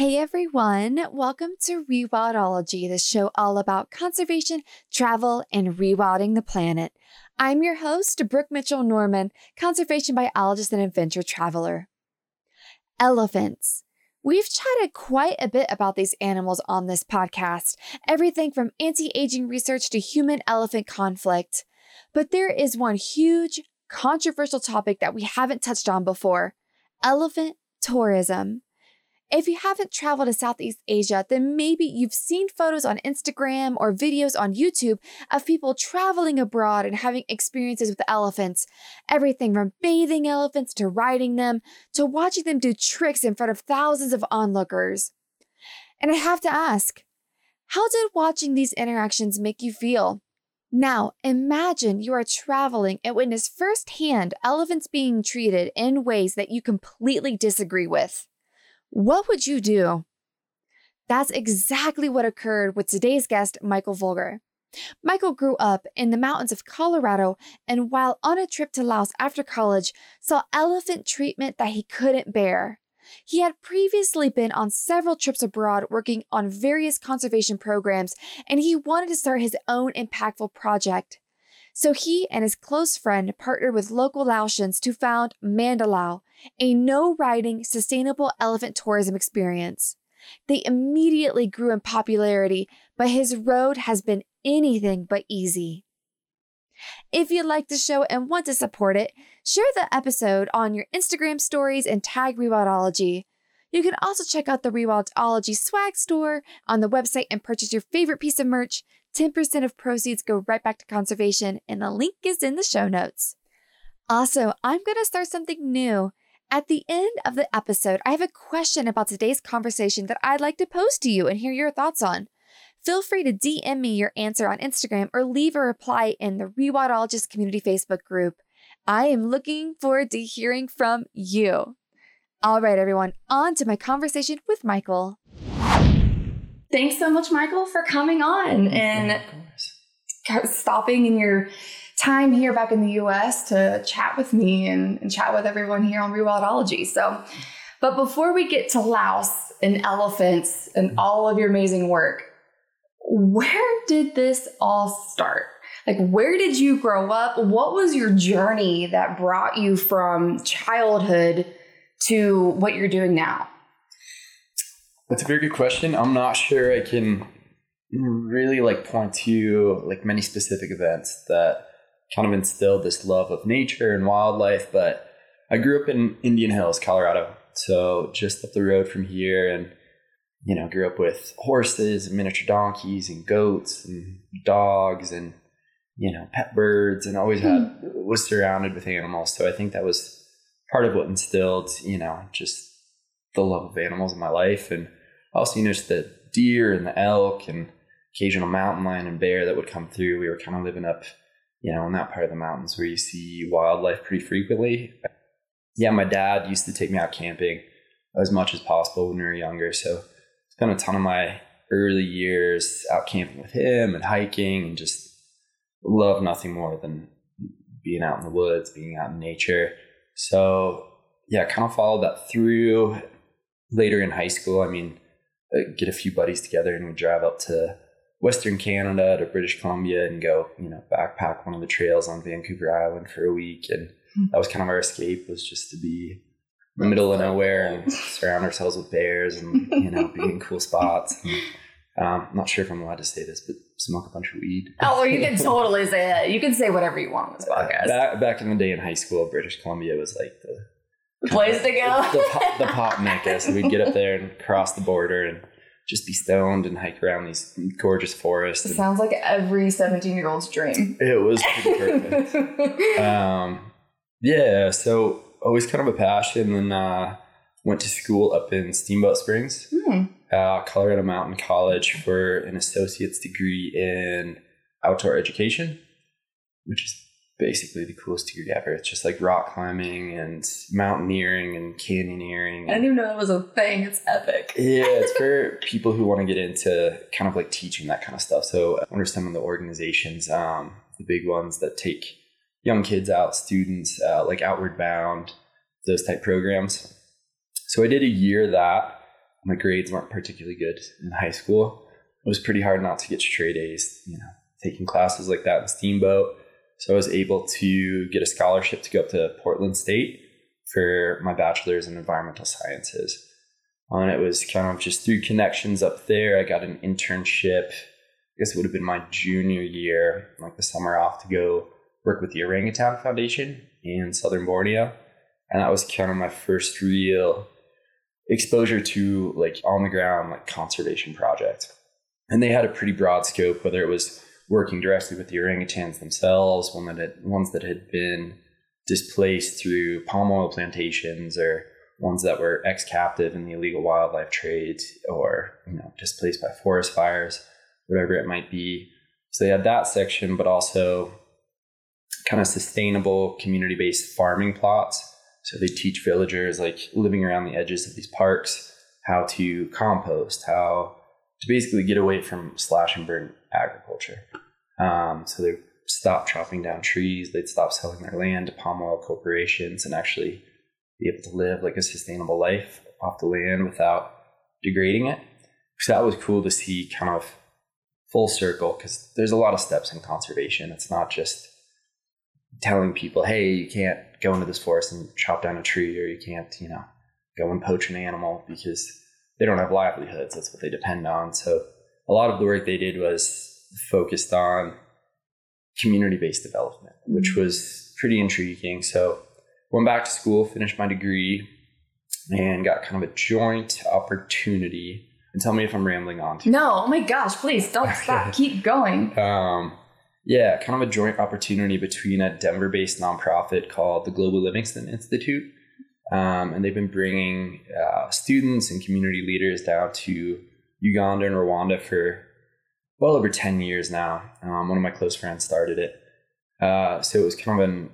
Hey everyone, welcome to Rewildology, the show all about conservation, travel, and rewilding the planet. I'm your host, Brooke Mitchell Norman, conservation biologist and adventure traveler. Elephants. We've chatted quite a bit about these animals on this podcast, everything from anti aging research to human elephant conflict. But there is one huge, controversial topic that we haven't touched on before elephant tourism. If you haven't traveled to Southeast Asia, then maybe you've seen photos on Instagram or videos on YouTube of people traveling abroad and having experiences with elephants. Everything from bathing elephants to riding them to watching them do tricks in front of thousands of onlookers. And I have to ask, how did watching these interactions make you feel? Now, imagine you are traveling and witness firsthand elephants being treated in ways that you completely disagree with. What would you do? That's exactly what occurred with today's guest, Michael Vogler. Michael grew up in the mountains of Colorado and while on a trip to Laos after college, saw elephant treatment that he couldn't bear. He had previously been on several trips abroad working on various conservation programs, and he wanted to start his own impactful project. So he and his close friend partnered with local Laotians to found Mandalao, a no riding, sustainable elephant tourism experience. They immediately grew in popularity, but his road has been anything but easy. If you like the show and want to support it, share the episode on your Instagram stories and tag Rewildology. You can also check out the Rewildology swag store on the website and purchase your favorite piece of merch. 10% of proceeds go right back to conservation, and the link is in the show notes. Also, I'm going to start something new. At the end of the episode, I have a question about today's conversation that I'd like to pose to you and hear your thoughts on. Feel free to DM me your answer on Instagram or leave a reply in the Rewildologist Community Facebook group. I am looking forward to hearing from you. All right, everyone, on to my conversation with Michael. Thanks so much, Michael, for coming on and stopping in your time here back in the US to chat with me and, and chat with everyone here on Rewildology. So, but before we get to Laos and elephants and all of your amazing work, where did this all start? Like, where did you grow up? What was your journey that brought you from childhood to what you're doing now? That's a very good question. I'm not sure I can really like point to like many specific events that kind of instilled this love of nature and wildlife, but I grew up in Indian Hills, Colorado. So just up the road from here and you know, grew up with horses and miniature donkeys and goats and dogs and you know, pet birds and always had hmm. was surrounded with animals. So I think that was part of what instilled, you know, just the love of animals in my life and also you just the deer and the elk and occasional mountain lion and bear that would come through. We were kind of living up, you know, in that part of the mountains where you see wildlife pretty frequently. Yeah, my dad used to take me out camping as much as possible when we were younger. So spent a ton of my early years out camping with him and hiking and just love nothing more than being out in the woods, being out in nature. So yeah, kind of followed that through later in high school. I mean, get a few buddies together and we drive up to Western Canada to British Columbia and go, you know, backpack one of the trails on Vancouver Island for a week. And hmm. that was kind of our escape was just to be in the middle of nowhere and surround ourselves with bears and you know be in cool spots. And, um, I'm not sure if I'm allowed to say this, but smoke a bunch of weed. Oh, you can totally say it. You can say whatever you want on this podcast. Back, back in the day in high school, British Columbia was like the place to go. The, the, the pop mecca. So we'd get up there and cross the border and just be stoned and hike around these gorgeous forests. It sounds like every 17 year old's dream. It was pretty perfect. um, yeah, so always kind of a passion. And uh, went to school up in Steamboat Springs, mm. uh, Colorado Mountain College, for an associate's degree in outdoor education, which is basically the coolest degree ever. It's just like rock climbing and mountaineering and canyoneering. I didn't even know that was a thing. It's epic. yeah, it's for people who want to get into kind of like teaching that kind of stuff. So I wonder some of the organizations, um, the big ones that take young kids out, students, uh, like Outward Bound, those type programs. So I did a year that, my grades weren't particularly good in high school. It was pretty hard not to get straight A's, you know, taking classes like that in Steamboat. So I was able to get a scholarship to go up to Portland State for my bachelor's in environmental sciences. And it was kind of just through connections up there. I got an internship. I guess it would have been my junior year, like the summer off, to go work with the Orangutan Foundation in Southern Borneo. And that was kind of my first real exposure to like on the ground, like conservation project. And they had a pretty broad scope, whether it was working directly with the orangutans themselves, one that had, ones that had been displaced through palm oil plantations or ones that were ex-captive in the illegal wildlife trade or you know displaced by forest fires whatever it might be. So they had that section but also kind of sustainable community-based farming plots. So they teach villagers like living around the edges of these parks how to compost how to basically get away from slash and burn agriculture um, so they stop chopping down trees they'd stop selling their land to palm oil corporations and actually be able to live like a sustainable life off the land without degrading it. So that was cool to see kind of full circle because there's a lot of steps in conservation. It's not just telling people, hey, you can't go into this forest and chop down a tree or you can't, you know, go and poach an animal because they don't have livelihoods. That's what they depend on. So a lot of the work they did was focused on community based development, which mm. was pretty intriguing. So went back to school, finished my degree, and got kind of a joint opportunity. And tell me if I'm rambling on. Too. No, oh my gosh, please don't stop. Keep going. Um, yeah, kind of a joint opportunity between a Denver based nonprofit called the Global Livingston Institute. Um, and they've been bringing uh, students and community leaders down to Uganda and Rwanda for well over 10 years now. Um, one of my close friends started it. Uh, so it was kind of an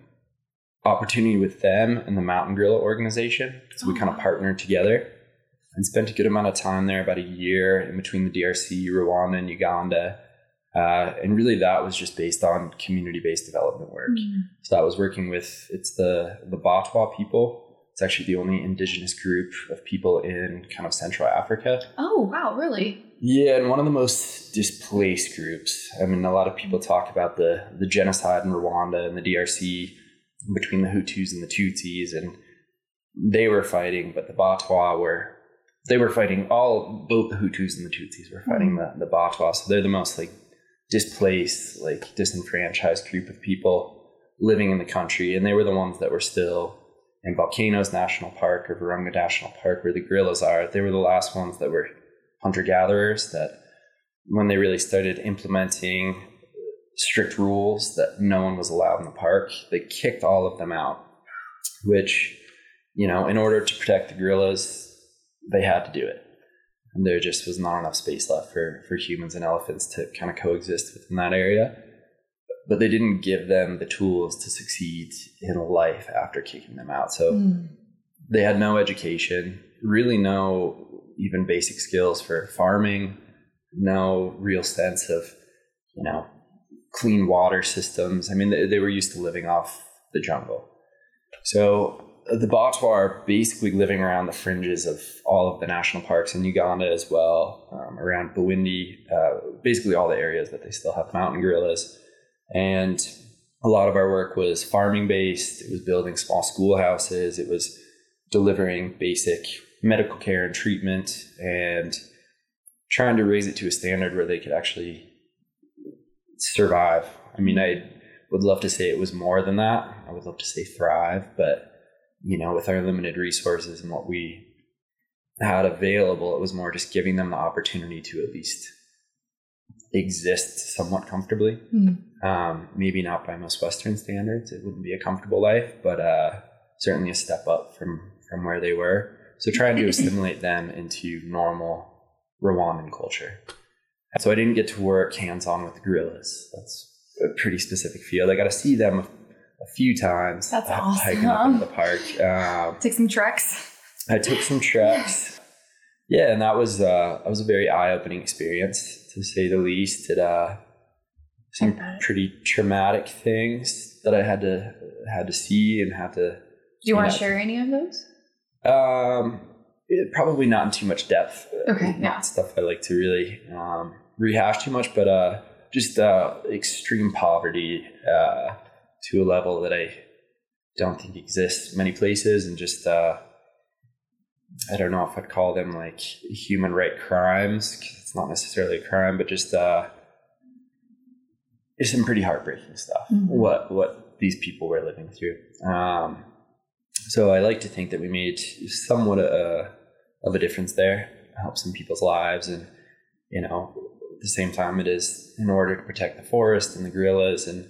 opportunity with them and the Mountain Gorilla organization. So we kind of oh. partnered together and spent a good amount of time there, about a year in between the DRC, Rwanda, and Uganda. Uh, and really, that was just based on community-based development work. Mm. So I was working with it's the the Batwa people. It's actually the only indigenous group of people in kind of Central Africa. Oh wow, really? Yeah, and one of the most displaced groups. I mean, a lot of people talk about the the genocide in Rwanda and the DRC between the Hutus and the Tutsis, and they were fighting, but the Batwa were they were fighting all both the Hutus and the Tutsis were fighting mm-hmm. the the Batwa, so they're the most like displaced, like disenfranchised group of people living in the country, and they were the ones that were still in Volcanoes National Park or Virunga National Park, where the gorillas are. They were the last ones that were hunter gatherers that when they really started implementing strict rules that no one was allowed in the park. They kicked all of them out, which, you know, in order to protect the gorillas, they had to do it. And there just was not enough space left for, for humans and elephants to kind of coexist within that area. But they didn't give them the tools to succeed in life after kicking them out. So mm. they had no education, really no even basic skills for farming, no real sense of, you know, clean water systems. I mean, they, they were used to living off the jungle. So uh, the Batwa are basically living around the fringes of all of the national parks in Uganda as well, um, around Bwindi, uh, basically all the areas that they still have mountain gorillas. And a lot of our work was farming based. It was building small schoolhouses. It was delivering basic medical care and treatment and trying to raise it to a standard where they could actually survive. I mean, I would love to say it was more than that. I would love to say thrive, but you know, with our limited resources and what we had available, it was more just giving them the opportunity to at least exist somewhat comfortably. Mm. Um, maybe not by most Western standards, it wouldn't be a comfortable life, but uh, certainly a step up from from where they were. So trying to assimilate them into normal Rwandan culture. So I didn't get to work hands on with the gorillas. That's a pretty specific field. I got to see them a, a few times. That's uh, awesome. Hiking up in the park. Um, Take some treks. I took some treks. Yeah, and that was uh, that was a very eye opening experience to say the least. It uh, some pretty traumatic things that I had to had to see and had to. Do you want to share any of those? Um, it, probably not in too much depth. Okay, Not yeah. stuff I like to really um, rehash too much, but uh, just uh, extreme poverty uh, to a level that I don't think exists many places, and just uh, I don't know if I'd call them like human right crimes. Not necessarily a crime, but just uh, it's some pretty heartbreaking stuff. Mhm. What what these people were living through. Um, so I like to think that we made somewhat a, of a difference there, help some people's lives, and you know, at the same time, it is in order to protect the forest and the gorillas, and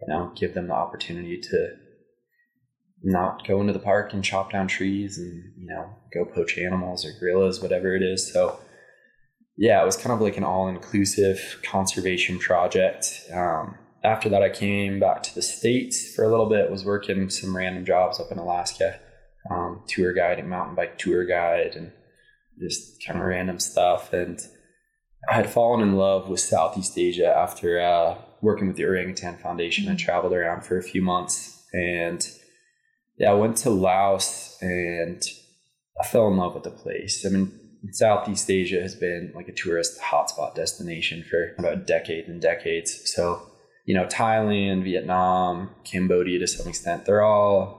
you know, give them the opportunity to not go into the park and chop down trees and you know go poach animals or gorillas, whatever it is. So yeah, it was kind of like an all-inclusive conservation project. Um, after that, I came back to the states for a little bit. Was working some random jobs up in Alaska, um, tour guide and mountain bike tour guide, and just kind of random stuff. And I had fallen in love with Southeast Asia after uh, working with the Orangutan Foundation. I traveled around for a few months, and yeah, I went to Laos, and I fell in love with the place. I mean, Southeast Asia has been like a tourist hotspot destination for about decades and decades. So, you know, Thailand, Vietnam, Cambodia to some extent, they're all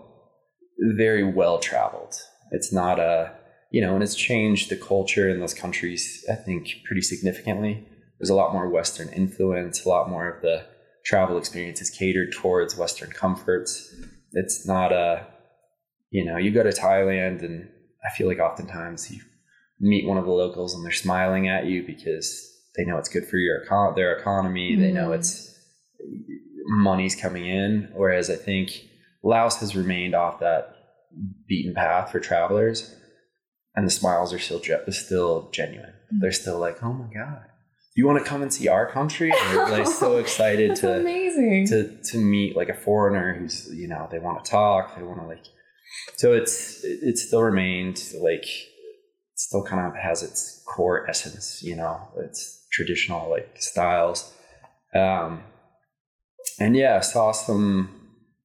very well traveled. It's not a, you know, and it's changed the culture in those countries, I think, pretty significantly. There's a lot more Western influence, a lot more of the travel experience is catered towards Western comforts. It's not a, you know, you go to Thailand and I feel like oftentimes you meet one of the locals and they're smiling at you because they know it's good for your econ- their economy. They know Mm. it's money's coming in. Whereas I think Laos has remained off that beaten path for travelers, and the smiles are still ge- still genuine. Mm. They're still like, "Oh my god, you want to come and see our country?" They're like so excited to amazing. to to meet like a foreigner who's you know they want to talk they want to like so it's it still remained like still kind of has its core essence you know it's traditional like styles um and yeah saw some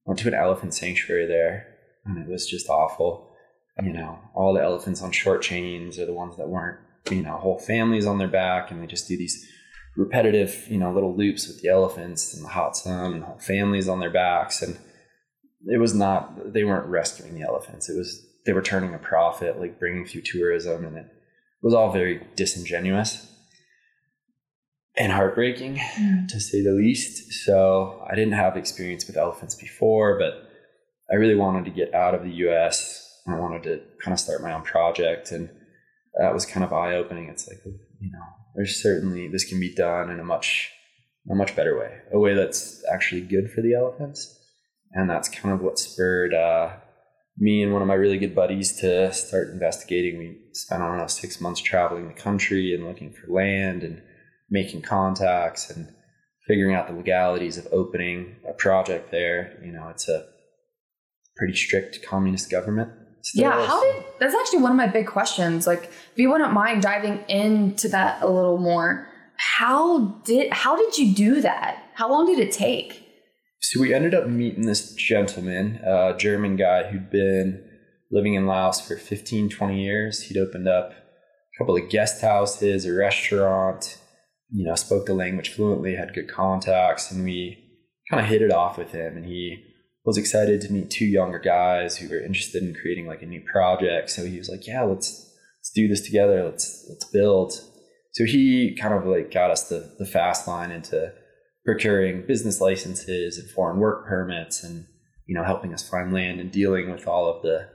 went to an elephant sanctuary there and it was just awful you know all the elephants on short chains are the ones that weren't you know whole families on their back and they just do these repetitive, you know, little loops with the elephants and the hot sun and whole families on their backs. And it was not, they weren't rescuing the elephants. It was, they were turning a profit, like bringing through tourism. And it was all very disingenuous and heartbreaking Mm. to say the least. So I didn't have experience with elephants before, but I really wanted to get out of the US. I wanted to kind of start my own project. And that was kind of eye opening. It's like, you know, there's certainly this can be done in a much a much better way, a way that's actually good for the elephants, and that's kind of what spurred uh, me and one of my really good buddies to start investigating. We spent I don't know six months traveling the country and looking for land and making contacts and figuring out the legalities of opening a project there. You know, it's a pretty strict communist government. still, Yeah, how did that's actually one of my big questions. Like, if you wouldn't mind diving into that a little more, how did how did you do that? How long did it take? So we ended up meeting this gentleman, a German guy who'd been living in Laos for 15, 20 years. He'd opened up a couple of guest houses, a restaurant, you know, spoke the language fluently, had good contacts, and we kind of hit it off with him. And he was excited to meet two younger guys who were interested in creating like a new project. So he was like, "Yeah, let's let's do this together. Let's let's build." So he kind of like got us the the fast line into procuring business licenses and foreign work permits and you know helping us find land and dealing with all of the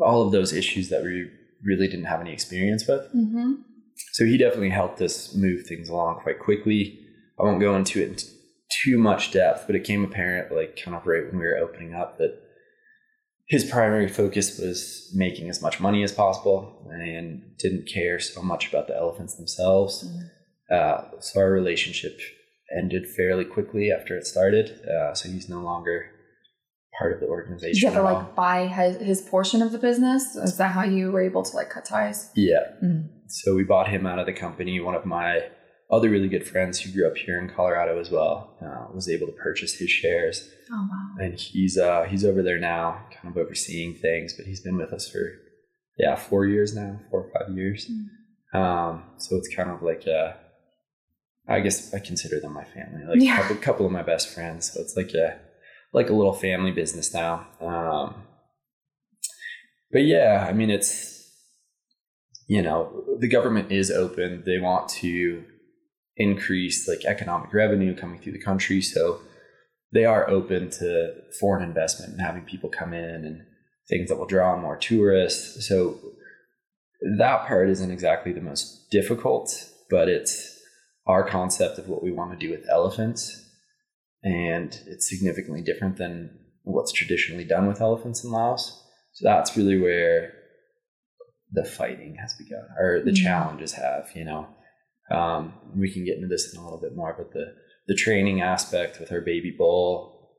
all of those issues that we really didn't have any experience with. Mm-hmm. so he definitely helped us move things along quite quickly. I won't go into it in too much depth but it came apparent like kind of right when we were opening up that his primary focus was making as much money as possible and didn't care so much about the elephants themselves. Uh, so our relationship ended fairly quickly after it started. Uh, so he's no longer part of the organization. Did you have to like buy his, his portion of the business? Is that how you were able to like cut ties? yeah. Mm. So we bought him out of the company. One of my other really good friends who grew up here in Colorado as well uh, was able to purchase his shares, Oh wow. and he's uh, he's over there now, kind of overseeing things. But he's been with us for yeah, four years now, four or five years. Um, so it's kind of like a, I guess I consider them my family, like Yeah. a couple, couple of my best friends. So it's like a, like a little family business now. Um, but yeah, I mean, it's, you know, the government is open. They want to increase like economic revenue coming through the country. So they are open to foreign investment and having people come in and things that will draw in more tourists. So that part isn't exactly the most difficult, but it's our concept of what we want to do with elephants. And it's significantly different than what's traditionally done with elephants in Laos. So that's really where the fighting has begun, or the Mhm. challenges have, you know. Um, we can get into this in a little bit more, but the, the training aspect with our baby bull,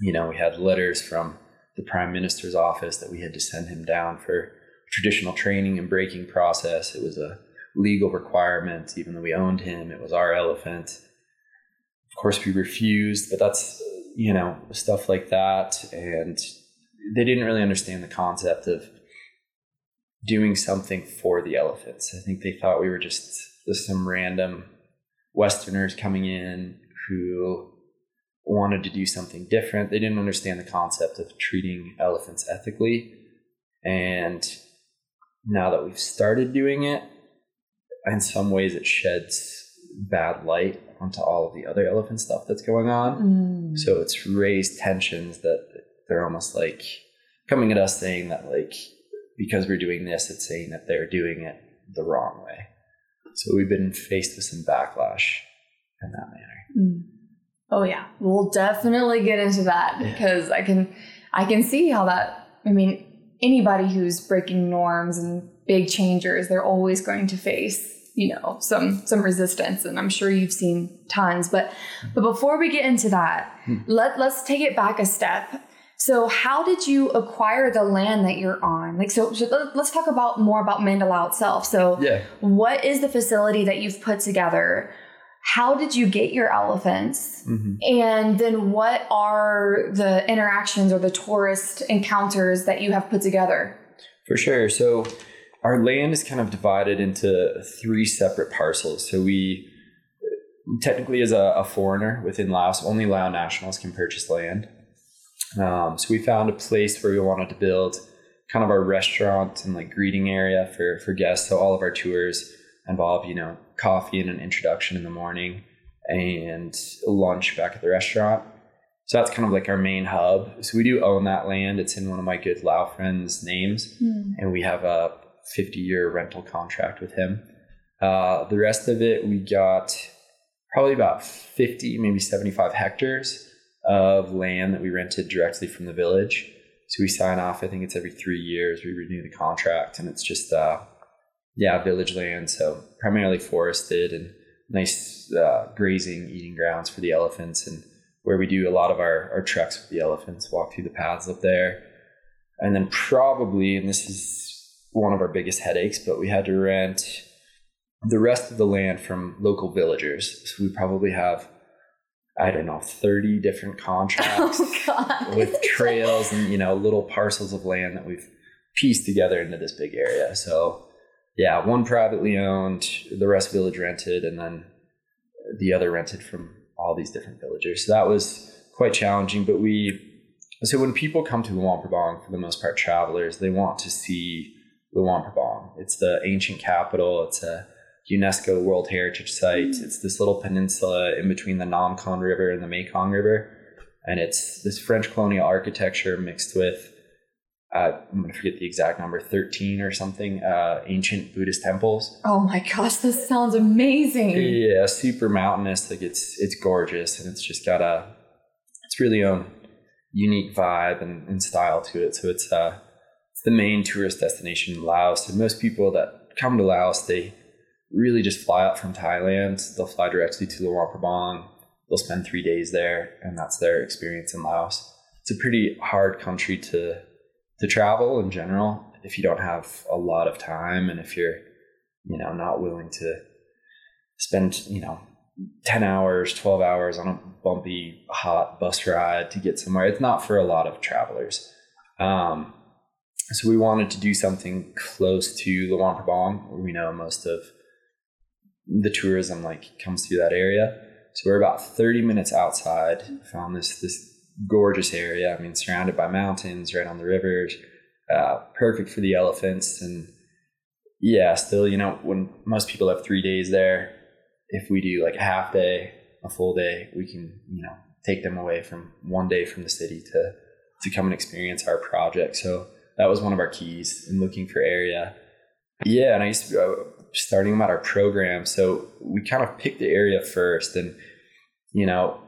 you know, we had letters from the prime minister's office that we had to send him down for traditional training and breaking process. It was a legal requirement, even though we owned him, it was our elephant. Of course, we refused, but that's, you know, stuff like that. And they didn't really understand the concept of doing something for the elephants. I think they thought we were just, just some random Westerners coming in who wanted to do something different. They didn't understand the concept of treating elephants ethically. And now that we've started doing it, in some ways it sheds bad light onto all of the other elephant stuff that's going on. Mm. So it's raised tensions that they're almost like coming at us saying that like because we're doing this, it's saying that they're doing it the wrong way. So we've been faced with some backlash in that manner. Mm. Oh yeah, we'll definitely get into that Yeah. because I can I can see how that. I mean, anybody who's breaking norms and big changers, they're always going to face you know some some resistance, and I'm sure you've seen tons. But but before we get into that, Hmm. let let's take it back a step. So how did you acquire the land that you're on? Like so, so let- let's talk about more about Mandalao itself. So Yeah. what is the facility that you've put together? How did you get your elephants? hmm And then what are the interactions or the tourist encounters that you have put together? For sure. So our land is kind of divided into three separate parcels. So we technically, as a, a foreigner within Laos, only Lao nationals can purchase land. Um, so we found a place where we wanted to build kind of our restaurant and like greeting area for for guests. So all of our tours involve you know coffee and an introduction in the morning and lunch back at the restaurant. So that's kind of like our main hub. So we do own that land. It's in one of my good Lao friends' names and we have a 50 year rental contract with him. Uh, the rest of it, we got probably about 50, maybe 75 hectares of land that we rented directly from the village. So we sign off, I think it's every three years, we renew the contract, and it's just, uh, yeah, village land. So primarily forested and nice uh, grazing, eating grounds for the elephants, and where we do a lot of our, our treks with the elephants, walk through the paths up there. And then probably, and this is one of our biggest headaches, but we had to rent the rest of the land from local villagers. So we probably have, I don't know, 30 different contracts Oh with trails and, you know, little parcels of land that we've pieced together into this big area. So yeah, one privately owned, the rest village rented, and then the other rented from all these different villagers. So that was quite challenging, but we so when people come to Luang Prabang, for the most part, travelers, they want to see Luang Prabang. It's the ancient capital. It's a UNESCO World Heritage Site. It's this little peninsula in between the Nam Khan River and the Mekong River, and it's this French colonial architecture mixed with uh, I'm going to forget the exact number, 13 or something, uh, ancient Buddhist temples. Oh my gosh, this sounds amazing. Yeah, super mountainous. Like it's it's gorgeous, and it's just got a it's really own unique vibe and, and style to it. So it's uh the main tourist destination in Laos, and most people that come to Laos they really just fly out from Thailand. They'll fly directly to Luang Prabang. They'll spend three days there, and that's their experience in Laos. It's a pretty hard country to to travel in general if you don't have a lot of time and if you're you know not willing to spend you know 10 hours 12 hours on a bumpy hot bus ride to get somewhere it's not for a lot of travelers um, so we wanted to do something close to Luang Prabang, where we know most of the tourism like comes through that area. So we're about 30 minutes outside. Found this this gorgeous area. I mean, surrounded by mountains, right on the rivers. Uh, perfect for the elephants. And yeah, still, you know, when most people have three days there, if we do like a half day, a full day, we can, you know, take them away from one day from the city to to come and experience our project. So that was one of our keys in looking for area. Yeah, and I used to go starting about our program. So we kind of picked the area first, and you know,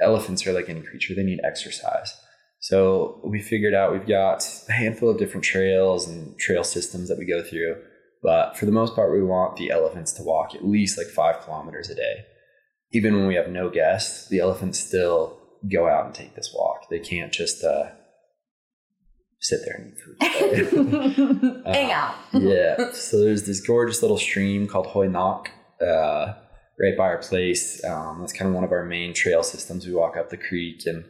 elephants are like any creature; they need exercise. So we figured out we've got a handful of different trails and trail systems that we go through. But for the most part, we want the elephants to walk at least like five kilometers a day. Even when we have no guests, the elephants still go out and take this walk. They can't just uh, sit there and eat food. Hang out. yeah. So there's this gorgeous little stream called Hoi Nok uh, right by our place. Um, that's kind of one of our main trail systems. We walk up the creek and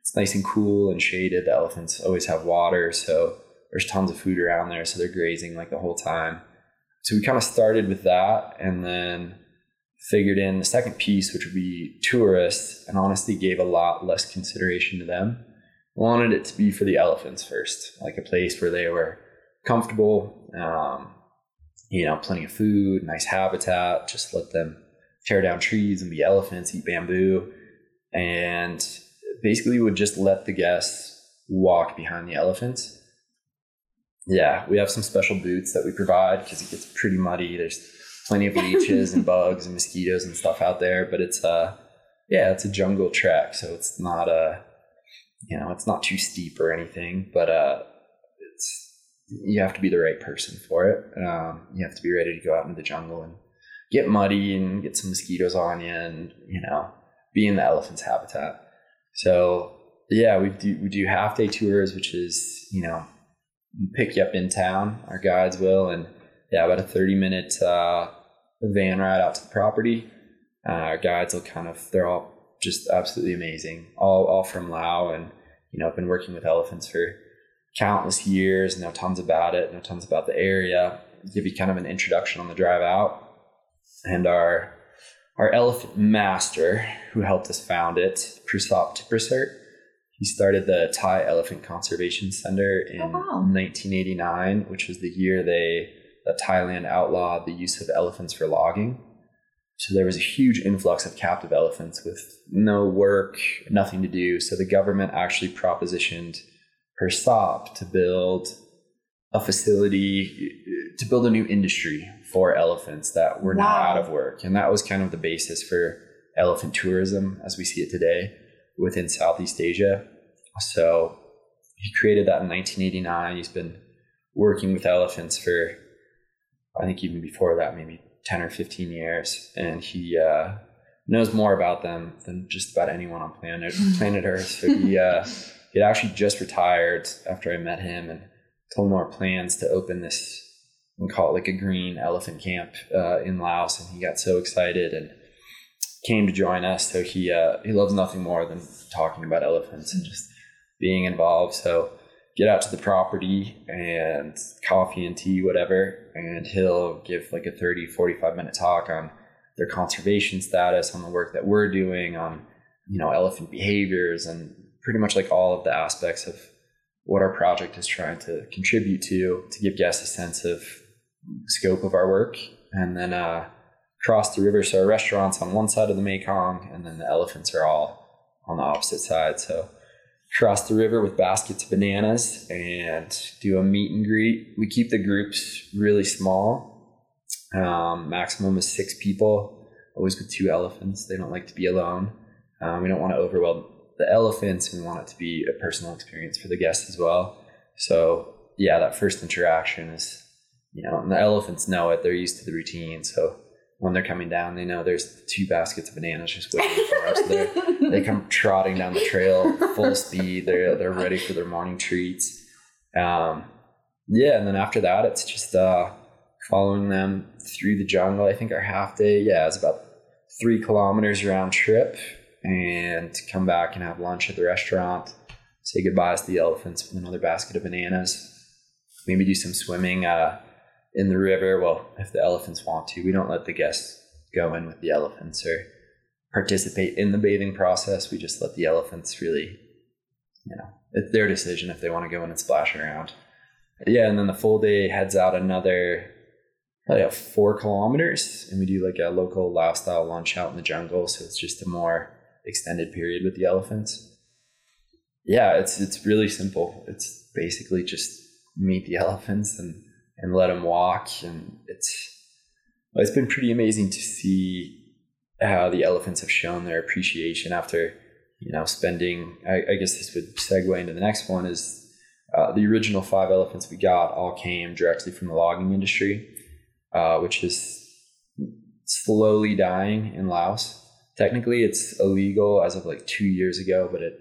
it's nice and cool and shaded. The elephants always have water. So there's tons of food around there. So they're grazing like the whole time. So we kind of started with that and then figured in the second piece, which would be tourists, and honestly gave a lot less consideration to them wanted it to be for the elephants first, like a place where they were comfortable, um, you know, plenty of food, nice habitat, just let them tear down trees and be elephants, eat bamboo, and basically would just let the guests walk behind the elephants. Yeah, we have some special boots that we provide because it gets pretty muddy. There's plenty of leeches and bugs and mosquitoes and stuff out there, but it's uh yeah, it's a jungle track, so it's not a you know, it's not too steep or anything, but uh, it's you have to be the right person for it. Um, you have to be ready to go out into the jungle and get muddy and get some mosquitoes on you, and you know, be in the elephant's habitat. So yeah, we do we do half day tours, which is you know, pick you up in town. Our guides will, and yeah, about a thirty minute uh, van ride out to the property. Uh, our guides will kind of they're all just absolutely amazing. All all from Lao, and you know, I've been working with elephants for countless years. Know tons about it. Know tons about the area. Give you kind of an introduction on the drive out, and our our elephant master who helped us found it, Prasop Tipprasert. He started the Thai Elephant Conservation Center oh, in oh, wow. 1989, which was the year they that Thailand outlawed the use of elephants for logging. So there was a huge influx of captive elephants with no work, nothing to do. So the government actually propositioned Prasop to build a facility, to build a new industry for elephants that were wow. now out of work. And that was kind of the basis for elephant tourism as we see it today within Southeast Asia. So he created that in 1989. He's been working with elephants for, I think even before that, maybe 10 or 15 years and he uh, knows more about them than just about anyone on planet planet earth. So he uh, he actually just retired after i met him and told him our plans to open this we call it like a green elephant camp uh, in laos and he got so excited and came to join us. So he uh, he loves nothing more than talking about elephants and just being involved. So get out to the property and coffee and tea, whatever, and he'll give like a 30, 45 minute talk on their conservation status, on the work that we're doing, on, you know, elephant behaviors, and pretty much like all of the aspects of what our project is trying to contribute to, to give guests a sense of scope of our work. And then uh, cross the river. So our restaurant's on one side of the Mekong, and then the elephants are all on the opposite side. So cross the river with baskets of bananas and do a meet and greet. We keep the groups really small. Um, maximum is six people, always with two elephants. They don't like to be alone. Um, we don't want to overwhelm the elephants. And we want it to be a personal experience for the guests as well. So yeah, that first interaction is, you know, and the elephants know it. They're used to the routine. So when they're coming down, they know there's two baskets of bananas just waiting for us. they come trotting down the trail full speed. They're they're ready for their morning treats. Um, yeah, and then after that, it's just uh, following them through the jungle. I think our half day, yeah, is about three kilometers round trip, and come back and have lunch at the restaurant. Say goodbyes to the elephants with another basket of bananas. maybe do some swimming uh, in the river. Well, if the elephants want to, we don't let the guests go in with the elephants or participate in the bathing process. We just let the elephants really, you know, it's their decision if they want to go in and splash around. Yeah, and then the full day heads out another probably about four kilometers, and we do like a local lifestyle style lunch out in the jungle. So it's just a more extended period with the elephants. Yeah, it's it's really simple. It's basically just meet the elephants and and let them walk, and it's it's been pretty amazing to see how the elephants have shown their appreciation after you know spending. I, I guess this would segue into the next one is uh, the original five elephants we got all came directly from the logging industry, uh, which is slowly dying in Laos. Technically, it's illegal as of like two years ago, but it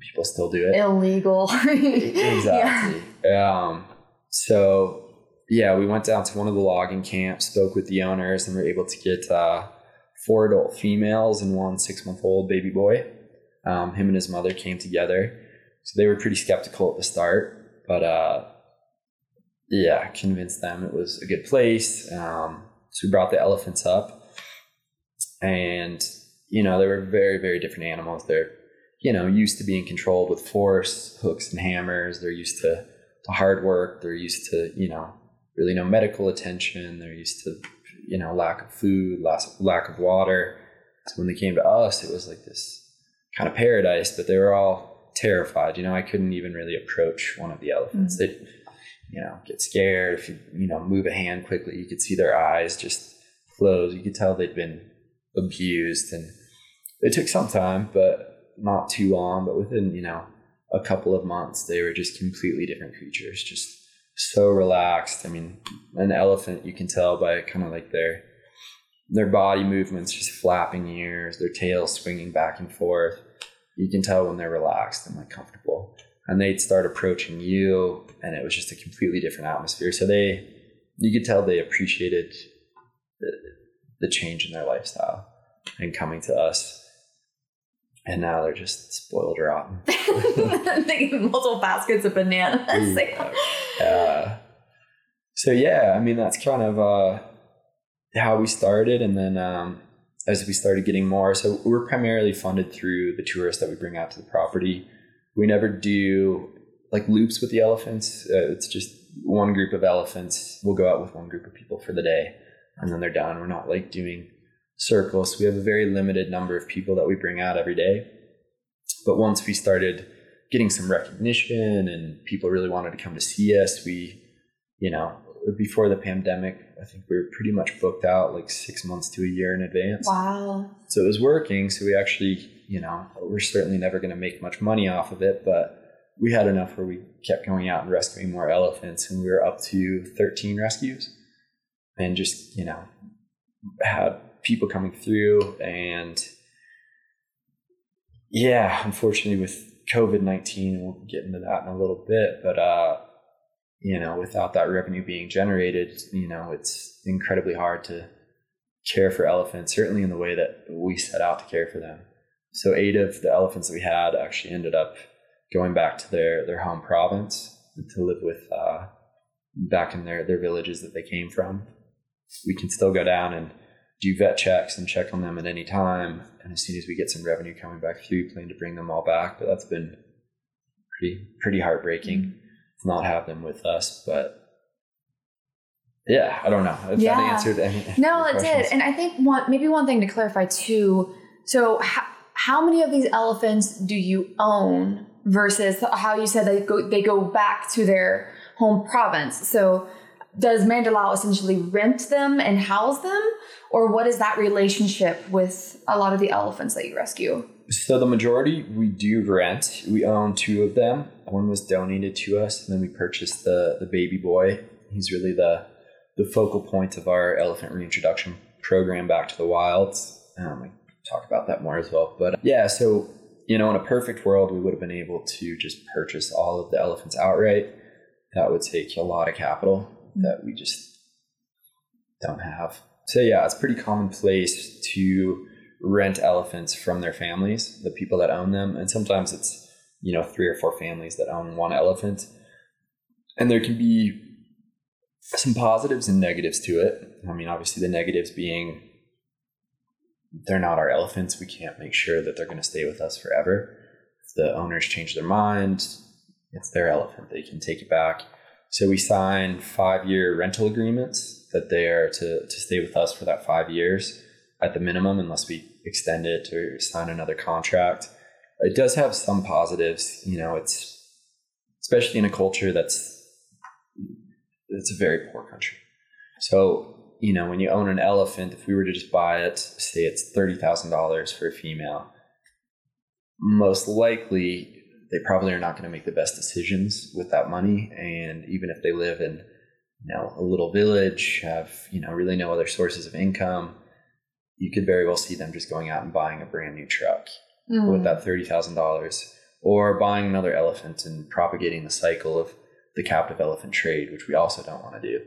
people still do it. Illegal. exactly. Yeah. Um, so yeah, we went down to one of the logging camps, spoke with the owners, and were able to get uh, four adult females and one six month old baby boy. Um, him and his mother came together so they were pretty skeptical at the start, but uh, yeah, convinced them it was a good place. Um, so we brought the elephants up, and you know they were very very different animals. They're you know used to being controlled with force, hooks and hammers. They're used to to hard work. They're used to you know really no medical attention. They're used to you know lack of food, lack lack of water. So when they came to us, it was like this kind of paradise. But they were all terrified. You know, I couldn't even really approach one of the elephants. Mm-hmm. They, you know, get scared. If you, you know, move a hand quickly, you could see their eyes just close. You could tell they'd been abused. And it took some time, but not too long. But within, you know, a couple of months, they were just completely different creatures, just so relaxed. I mean, an elephant, you can tell by kind of like their their body movements, just flapping ears, their tail swinging back and forth. You can tell when they're relaxed and like comfortable. And they'd start approaching you and it was just a completely different atmosphere. So they you could tell they appreciated the, the change in their lifestyle and coming to us. And now they're just spoiled rotten. They multiple baskets of bananas uh, so yeah i mean that's kind of uh, how we started and then um, as we started getting more. So we're primarily funded through the tourists that we bring out to the property. We never do like loops with the elephants. Uh, it's just one group of elephants. We'll go out with one group of people for the day and then they're done. We're not like doing circles. We have a very limited number of people that we bring out every day. But once we started getting some recognition and people really wanted to come to see us, we, you know, before the pandemic, I think we were pretty much booked out like six months to a year in advance. Wow. So it was working. So we actually, you know, we're certainly never going to make much money off of it, but we had enough where we kept going out and rescuing more elephants and we were up to 13 rescues and just, you know, had people coming through and yeah, unfortunately with COVID-19, we'll get into that in a little bit, but, uh, you know, without that revenue being generated, you know, it's incredibly hard to care for elephants, certainly in the way that we set out to care for them. So eight of the elephants that we had actually ended up going back to their, their home province to live with uh, back in their, their villages that they came from. We can still go down and do vet checks and check on them at any time. And as soon as we get some revenue coming back through, we plan to bring them all back. But that's been pretty pretty heartbreaking. Mm-hmm not have them with us. But yeah, I don't know if yeah. that answered any. No, it did, and I think one maybe one thing to clarify too. So, how, how many of these elephants do you own versus how you said they go they go back to their home province? So, does Mandalao essentially rent them and house them, or what is that relationship with a lot of the elephants that you rescue? So the majority we do rent. We own two of them. One was donated to us, and then we purchased the the baby boy. He's really the the focal point of our elephant reintroduction program back to the wilds. Um, I talk about that more as well. But yeah, so you know, in a perfect world, we would have been able to just purchase all of the elephants outright. That would take a lot of capital that we just don't have. So yeah, it's pretty commonplace to rent elephants from their families, the people that own them, and sometimes it's you know three or four families that own one elephant. and there can be some positives and negatives to it. I mean, obviously, the negatives being they're not our elephants. We can't make sure that they're going to stay with us forever. If the owners change their mind, it's their elephant. They can take it back. So we sign five year rental agreements that they are to, to stay with us for that five years at the minimum, unless we extend it or sign another contract. It does have some positives. You know, it's especially in a culture that's it's a very poor country. So you know, when you own an elephant, if we were to just buy it, say it's thirty thousand dollars for a female, most likely they probably are not going to make the best decisions with that money. And even if they live in, you know, a little village, have you know really no other sources of income, you could very well see them just going out and buying a brand new truck mm. with that thirty thousand dollars, or buying another elephant and propagating the cycle of the captive elephant trade, which we also don't want to do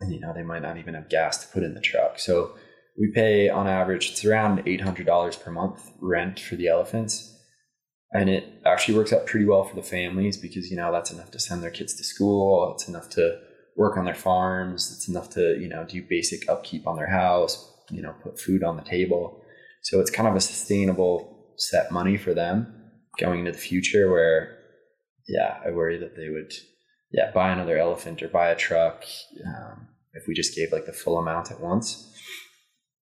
and you know they might not even have gas to put in the truck. So we pay on average it's around eight hundred dollars per month rent for the elephants, and it actually works out pretty well for the families because you know that's enough to send their kids to school. It's enough to work on their farms. It's enough to you know do basic upkeep on their house. You know, put food on the table. So it's kind of a sustainable set money for them going into the future. Where yeah, I worry that they would yeah buy another elephant or buy a truck um, if we just gave like the full amount at once.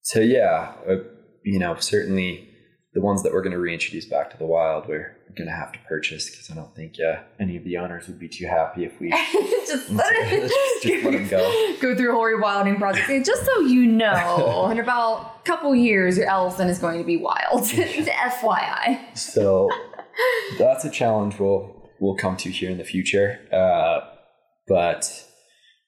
So yeah, uh, you know, certainly the ones that we're going to reintroduce back to the wild, we're going to have to purchase because I don't think uh, any of the owners would be too happy if we just, let it, just, let them go. Go through a whole rewilding project. just so you know, in about a couple years, your elephant is going to be wild. FYI. So that's a challenge we'll we'll come to here in the future. Uh, but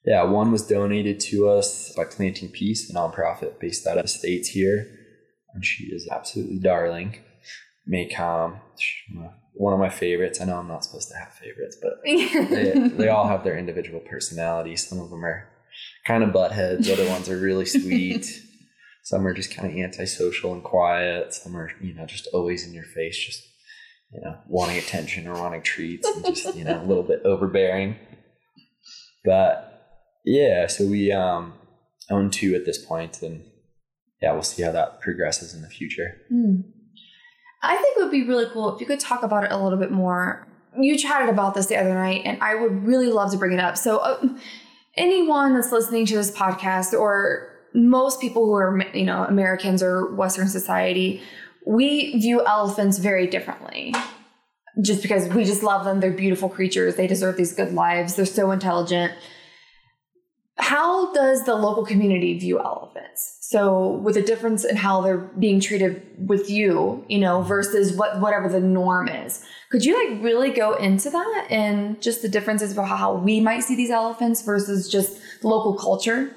yeah, one was donated to us by Planting Peace, a nonprofit based out of the States here. And she is absolutely darling. Maycom, one of my favorites. I know I'm not supposed to have favorites, but they, they all have their individual personalities. Some of them are kind of buttheads, other ones are really sweet. Some are just kind of antisocial and quiet. Some are, you know, just always in your face, just, you know, wanting attention or wanting treats and just, you know, a little bit overbearing. But yeah, so we um, own two at this point, and yeah, we'll see how that progresses in the future. Mm. I think it would be really cool if you could talk about it a little bit more. You chatted about this the other night, and I would really love to bring it up. So, uh, anyone that's listening to this podcast, or most people who are you know Americans or Western society, we view elephants very differently. Just because we just love them, they're beautiful creatures. They deserve these good lives. They're so intelligent how does the local community view elephants? So with a difference in how they're being treated with you, you know, versus what whatever the norm is. Could you like really go into that and just the differences for how we might see these elephants versus just local culture?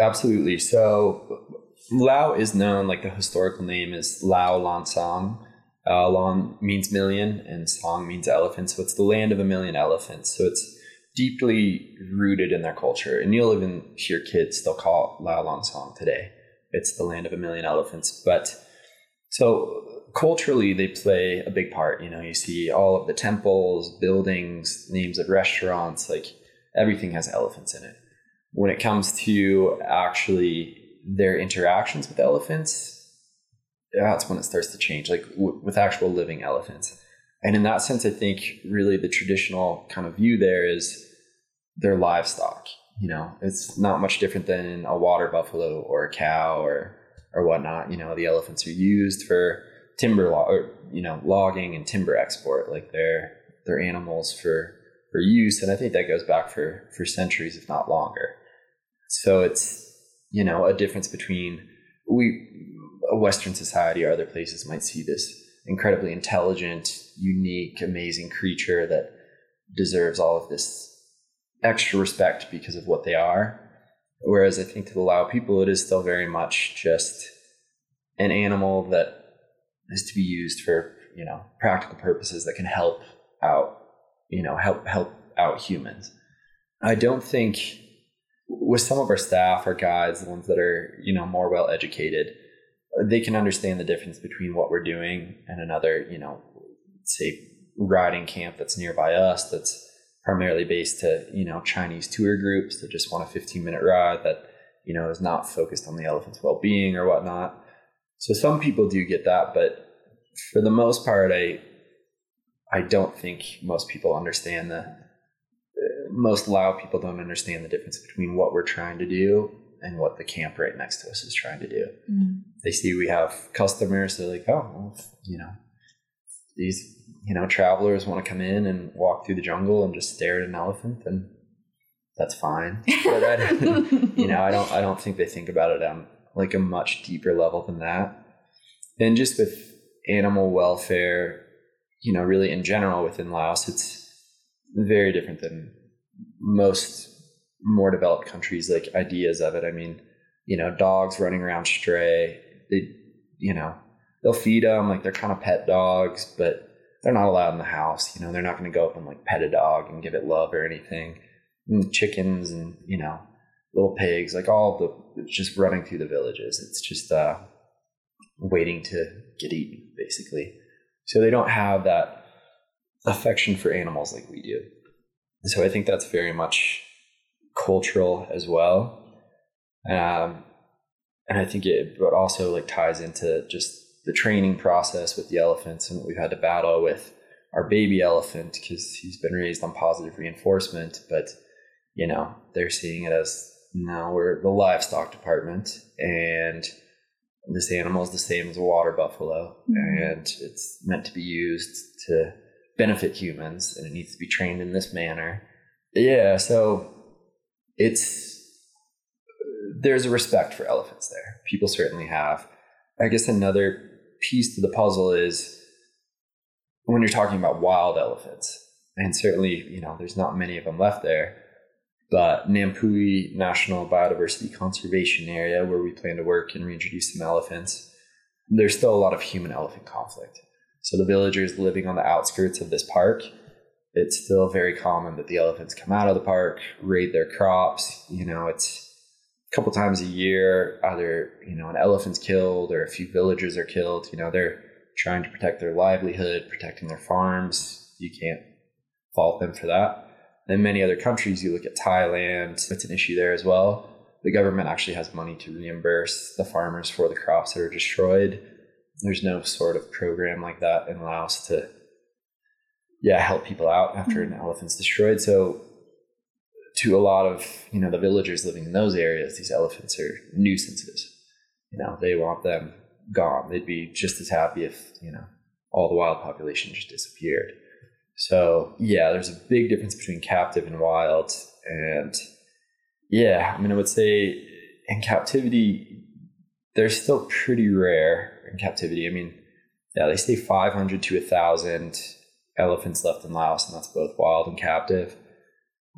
Absolutely. So Lao is known, like the historical name is Lao Lan Song. Uh, Lan means million and Song means elephant. So it's the land of a million elephants. So it's deeply rooted in their culture. And you'll even hear kids, they'll call Lao Lan Song today. It's the land of a million elephants. But so culturally, they play a big part. You know, you see all of the temples, buildings, names of restaurants, like everything has elephants in it. When it comes to actually their interactions with elephants, that's when it starts to change, like w- with actual living elephants. And in that sense, I think really the traditional kind of view there is their livestock. You know, it's not much different than a water buffalo or a cow or or whatnot. You know, the elephants are used for timber log or you know logging and timber export. Like they're they're animals for for use, and I think that goes back for for centuries, if not longer. So it's you know a difference between we a Western society or other places might see this incredibly intelligent, unique, amazing creature that deserves all of this extra respect because of what they are. Whereas I think to the Lao people, it is still very much just an animal that is to be used for you know practical purposes that can help out you know help help out humans. I don't think with some of our staff, our guides, the ones that are you know more well educated, they can understand the difference between what we're doing and another you know say riding camp that's nearby us that's primarily based to you know Chinese tour groups that just want a 15 minute ride that you know is not focused on the elephant's well being or whatnot. So some people do get that, but for the most part, I I don't think most people understand the most Lao people don't understand the difference between what we're trying to do and what the camp right next to us is trying to do. Mm. They see we have customers, they're like, oh, well, you know, these you know travelers want to come in and walk through the jungle and just stare at an elephant, and that's fine. But I, you know, I don't I don't think they think about it on like a much deeper level than that. And just with animal welfare, you know, really in general within Laos, it's very different than most more developed countries like ideas of it. I mean, you know, dogs running around stray, they, you know, they'll feed them like they're kind of pet dogs, but they're not allowed in the house. You know, they're not going to go up and like pet a dog and give it love or anything. And chickens and you know, little pigs, like all the it's just running through the villages. It's just uh, waiting to get eaten, basically. So they don't have that affection for animals like we do. So I think that's very much cultural as well. Um, and I think it but also like ties into just the training process with the elephants and what we've had to battle with our baby elephant because he's been raised on positive reinforcement, but you know they're seeing it as now we're the livestock department and this animal is the same as a water buffalo mm-hmm. and it's meant to be used to benefit humans and it needs to be trained in this manner. Yeah, so it's there's a respect for elephants there. People certainly have. I guess another piece to the puzzle is when you're talking about wild elephants, and certainly, you know, there's not many of them left there, but Nampui National Biodiversity Conservation Area, where we plan to work and reintroduce some elephants, there's still a lot of human elephant conflict. So the villagers living on the outskirts of this park, it's still very common that the elephants come out of the park, raid their crops. You know, it's a couple times a year, either, you know, an elephant's killed or a few villagers are killed. You know, they're trying to protect their livelihood, protecting their farms. You can't fault them for that. In many other countries, you look at Thailand, it's an issue there as well. The government actually has money to reimburse the farmers for the crops that are destroyed there's no sort of program like that in Laos to yeah help people out after mm-hmm. an elephant's destroyed. So to a lot of you know the villagers living in those areas, these elephants are nuisances. You know they want them gone. They'd be just as happy if you know all the wild population just disappeared. So yeah, there's a big difference between captive and wild, and yeah, I mean I would say in captivity they're still pretty rare in captivity. I mean, yeah, they say 500 to a 1,000 elephants left in Laos, and that's both wild and captive.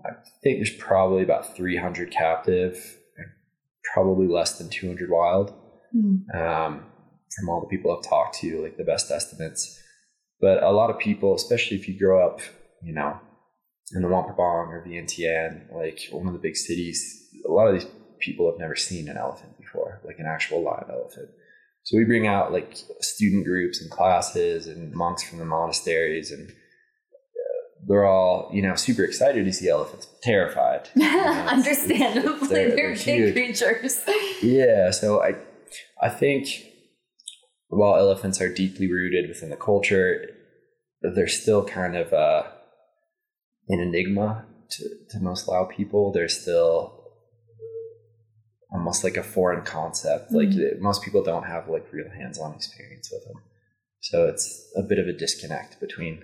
I think there's probably about 300 captive and probably less than 200 wild mm. um, from all the people I've talked to, like the best estimates. But a lot of people, especially if you grow up, you know, in the Luang Prabang or Vientiane, like one of the big cities, a lot of these people have never seen an elephant before, like an actual live elephant. So we bring out like student groups and classes and monks from the monasteries, and uh, they're all you know super excited to see elephants, terrified. You know, Understandably, they're, they're, they're big creatures. yeah, so I I think while elephants are deeply rooted within the culture, they're still kind of uh, an enigma to, to most Lao people. They're still almost like a foreign concept. Mm-hmm. Like most people don't have like real hands-on experience with them. So it's a bit of a disconnect between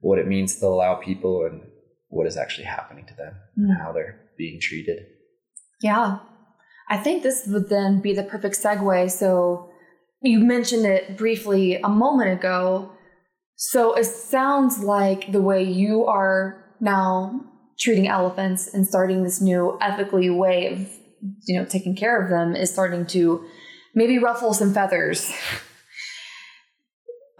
what it means to Lao people and what is actually happening to them mm-hmm. and mm. how they're being treated. Yeah. I think this would then be the perfect segue. So you mentioned it briefly a moment ago. So it sounds like the way you are now treating elephants and starting this new ethically way of you know, taking care of them is starting to maybe ruffle some feathers.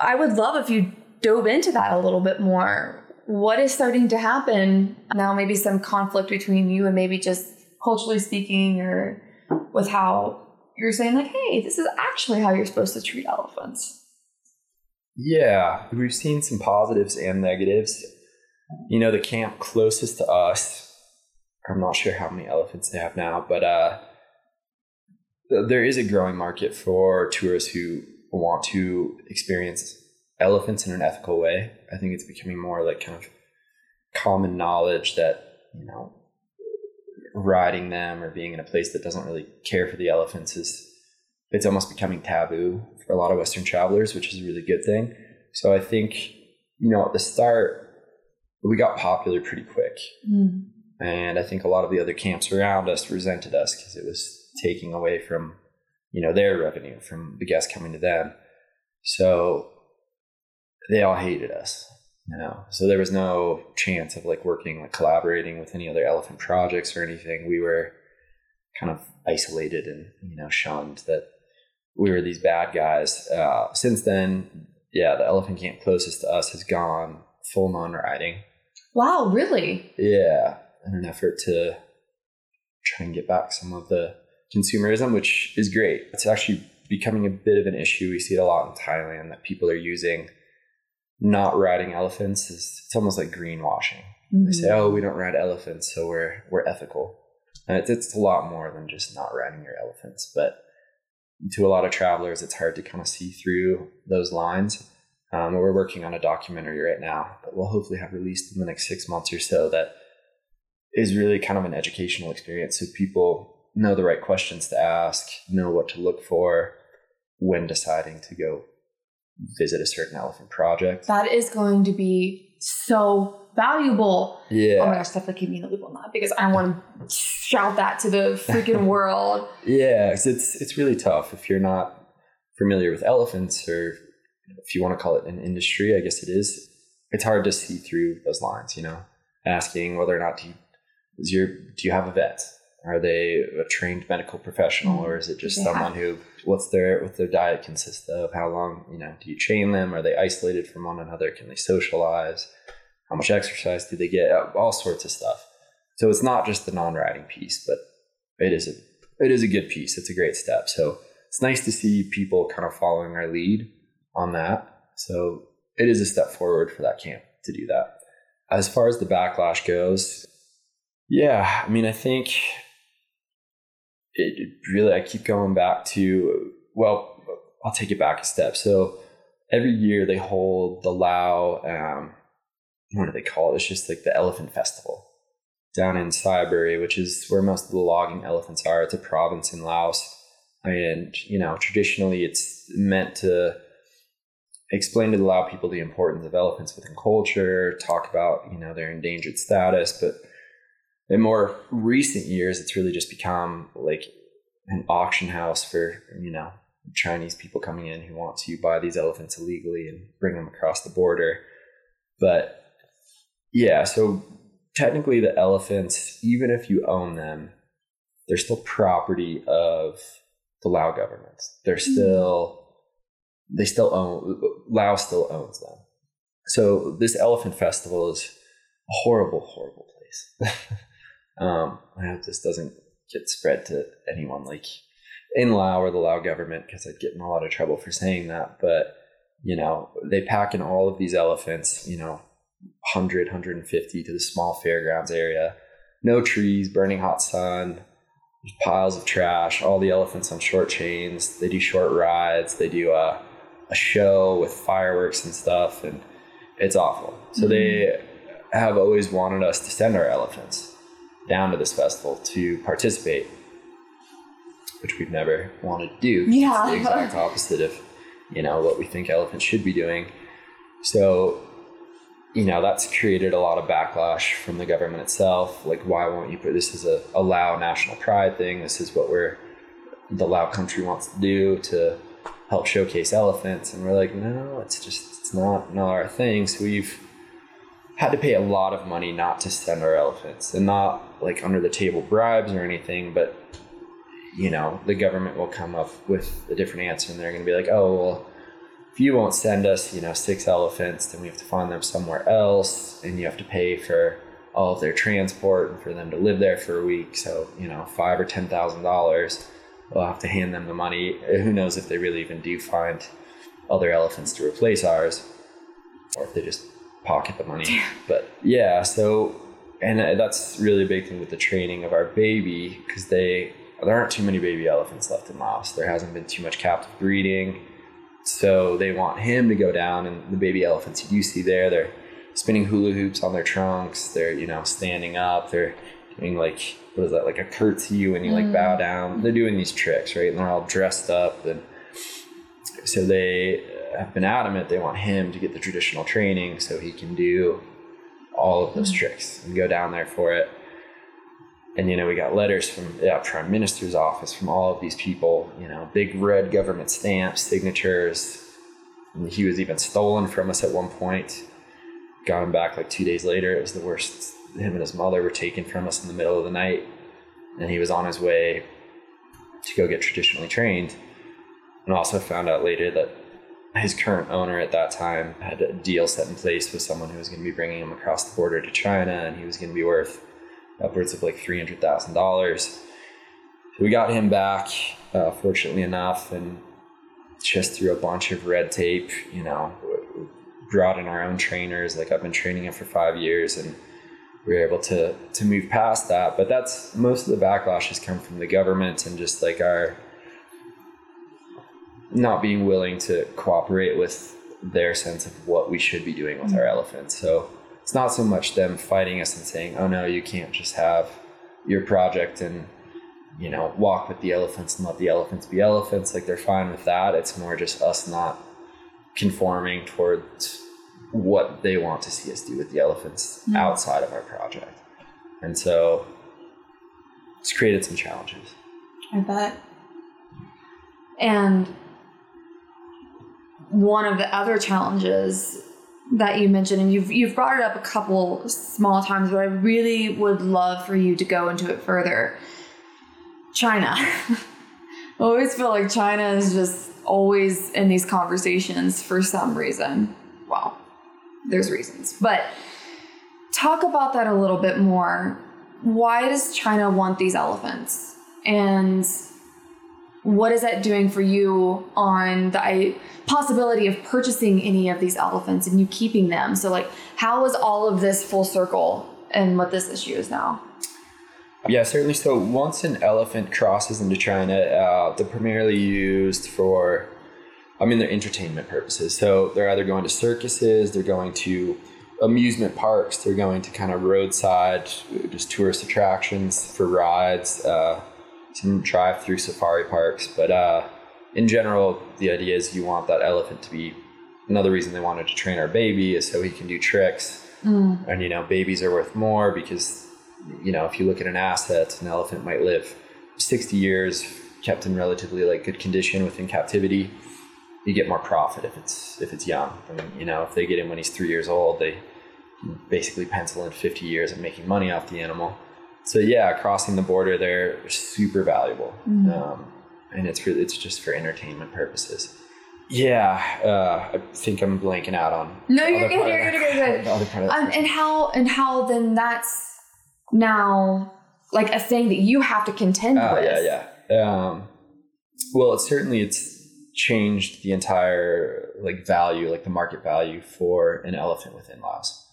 I would love if you dove into that a little bit more. What is starting to happen now? Maybe some conflict between you and maybe just culturally speaking, or with how you're saying, like, hey, this is actually how you're supposed to treat elephants. Yeah, we've seen some positives and negatives. you know, the camp closest to us, I'm not sure how many elephants they have now, but uh, there is a growing market for tourists who want to experience elephants in an ethical way. I think it's becoming more like kind of common knowledge that, you know, riding them or being in a place that doesn't really care for the elephants is it's almost becoming taboo for a lot of western travelers which is a really good thing so i think you know at the start we got popular pretty quick mm. And i think a lot of the other camps around us resented us because it was taking away from you know their revenue from the guests coming to them. So they all hated us you know? So there was no chance of like working like collaborating with any other elephant projects or anything. We were kind of isolated and you know shunned that we were these bad guys. Uh, since then yeah the elephant camp closest to us has gone full non-riding wow really? Yeah in an effort to try and get back some of the consumerism which is great it's actually becoming a bit of an issue we see it a lot in thailand that people are using not riding elephants is it's almost like greenwashing. Mm-hmm. They say, "Oh, we don't ride elephants, so we're we're ethical." And it's, it's a lot more than just not riding your elephants, but to a lot of travelers, it's hard to kind of see through those lines. Um, we're working on a documentary right now that we'll hopefully have released in the next six months or so. That is really kind of an educational experience, so people know the right questions to ask, know what to look for when deciding to go visit a certain elephant project. That is going to be so valuable. Yeah. Oh my gosh, definitely keep me in the loop on that because I want to shout that to the freaking world. Yeah, it's it's really tough if you're not familiar with elephants or if you want to call it an industry, I guess it is. It's hard to see through those lines, you know. Asking whether or not you, is your do you have a vet? Are they a trained medical professional, or is it just someone who what's their what their diet consist of? How long you know do you train them? Are they isolated from one another? Can they socialize? How much exercise do they get? Uh, all sorts of stuff. So it's not just the non-riding piece, but it is a it is a good piece. It's a great step. So it's nice to see people kind of following our lead on that. So it is a step forward for that camp to do that. As far as the backlash goes, yeah, I mean, I think it really, I keep going back to, well, I'll take it back a step. So every year they hold the Lao, um, what do they call it? It's just like the elephant festival down in Sayaboury, which is where most of the logging elephants are. It's a province in Laos. And, you know, traditionally it's meant to explain to the Lao people the importance of elephants within culture, talk about, you know, their endangered status, but in more recent years, it's really just become like an auction house for, you know, Chinese people coming in who want to buy these elephants illegally and bring them across the border. But yeah, so technically the elephants, even if you own them, they're still property of the Lao government. They're mm-hmm. still, they still own, Lao still owns them. So this elephant festival is a horrible, horrible place. Um, I hope this doesn't get spread to anyone like in Lao or the Lao government because I'd get in a lot of trouble for saying that. But you know, they pack in all of these elephants, you know, 100, 150 to the small fairgrounds area. No trees, burning hot sun, piles of trash, all the elephants on short chains. They do short rides. They do a, a show with fireworks and stuff, and it's awful. So mm-hmm. they have always wanted us to send our elephants down to this festival to participate, which we've never wanted to do. Yeah. It's the exact opposite of, you know, what we think elephants should be doing. So, you know, that's created a lot of backlash from the government itself. Like, why won't you put this as a, a Lao national pride thing? This is what we're, the Lao country wants to do to help showcase elephants. And we're like, no, it's just, it's not, not our thing. So we've, had to pay a lot of money not to send our elephants and not like under the table bribes or anything, but you know, the government will come up with a different answer and they're going to be like, oh, well, if you won't send us, you know, six elephants, then we have to find them somewhere else and you have to pay for all of their transport and for them to live there for a week. So, you know, five or ten thousand dollars. We'll have to hand them the money. Who knows if they really even do find other elephants to replace ours or if they just pocket the money. but yeah, so and that's really a big thing with the training of our baby because they there aren't too many baby elephants left in Laos. There hasn't been too much captive breeding. So they want him to go down and the baby elephants you do see there, they're spinning hula hoops on their trunks, they're, you know, standing up, they're doing like what is that, like a curtsy when you like bow mm. down. They're doing these tricks, right? And they're all dressed up and so they have been adamant they want him to get the traditional training so he can do all of those mm. tricks and go down there for it. And you know we got letters from the prime minister's office from all of these people you know big red government stamps signatures. And he was even stolen from us at one point. Got him back like two days later it was the worst him and his mother were taken from us in the middle of the night. And he was on his way to go get traditionally trained. And also found out later that his current owner at that time had a deal set in place with someone who was going to be bringing him across the border to china and he was going to be worth upwards of like $300,000. We got him back, uh, fortunately enough, and just through a bunch of red tape, you know, brought in our own trainers. Like I've been training him for five years and we were able to, to move past that. But that's most of the backlash has come from the government and just like our not being willing to cooperate with their sense of what we should be doing with our mm-hmm. elephants. So it's not so much them fighting us and saying, "Oh no, you can't just have your project and you know walk with the elephants and let the elephants be elephants." Like they're fine with that. It's more just us not conforming towards what they want to see us do with the elephants mm. outside of our project, and so it's created some challenges. I bet. And one of the other challenges that you mentioned, and you've you've brought it up a couple small times, but I really would love for you to go into it further. China. I always feel like China is just always in these conversations for some reason. Well, there's reasons, but talk about that a little bit more. Why does China want these elephants? And what is that doing for you on the possibility of purchasing any of these elephants and you keeping them? So, like, how is all of this full circle and what this issue is now? Yeah, certainly. So, once an elephant crosses into China, uh, they're primarily used for, I mean, they're entertainment purposes. So, they're either going to circuses, they're going to amusement parks, they're going to kind of roadside, just tourist attractions for rides. Uh, some drive through safari parks. But uh, in general, the idea is you want that elephant to be. Another reason they wanted to train our baby is so he can do tricks. Mm. And you know, babies are worth more because you know if you look at an asset, an elephant might live 60 years kept in relatively like good condition within captivity. You get more profit if it's if it's young. I mean, you know, if they get him when he's three years old, they basically pencil in 50 years of making money off the animal so yeah, crossing the border there super valuable, mm-hmm. um, and it's really it's just for entertainment purposes. Yeah, uh, I think I'm blanking out on. No, you're good. You're good. You're good. Um, and how and how then that's now like a thing that you have to contend uh, with. Yeah, yeah. Um, well, it's certainly it's changed the entire like value, like the market value for an elephant within Laos.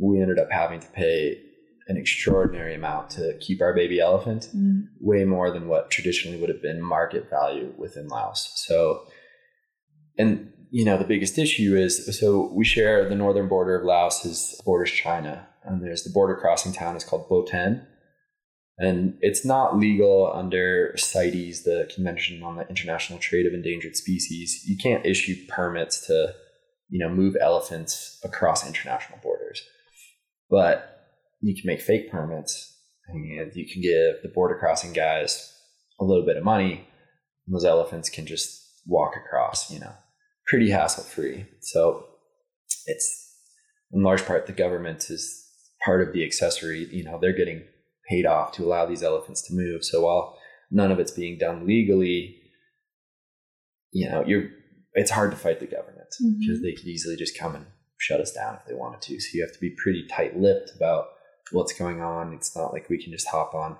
We ended up having to pay an extraordinary amount to keep our baby elephant, mm. way more than what traditionally would have been market value within Laos. So, and you know, the biggest issue is so we share the northern border of Laos is borders China, and there's the border crossing town is called Boten. And it's not legal under CITES, the Convention on the International Trade of Endangered Species. You can't issue permits to, you know, move elephants across international borders. But you can make fake permits and you can give the border crossing guys a little bit of money. And those elephants can just walk across, you know, pretty hassle free. So it's in large part the government is part of the accessory. You know, they're getting paid off to allow these elephants to move. So while none of it's being done legally, you know, you're it's hard to fight the government because mm-hmm. they could easily just come and shut us down if they wanted to. So you have to be pretty tight lipped about what's going on. It's not like we can just hop on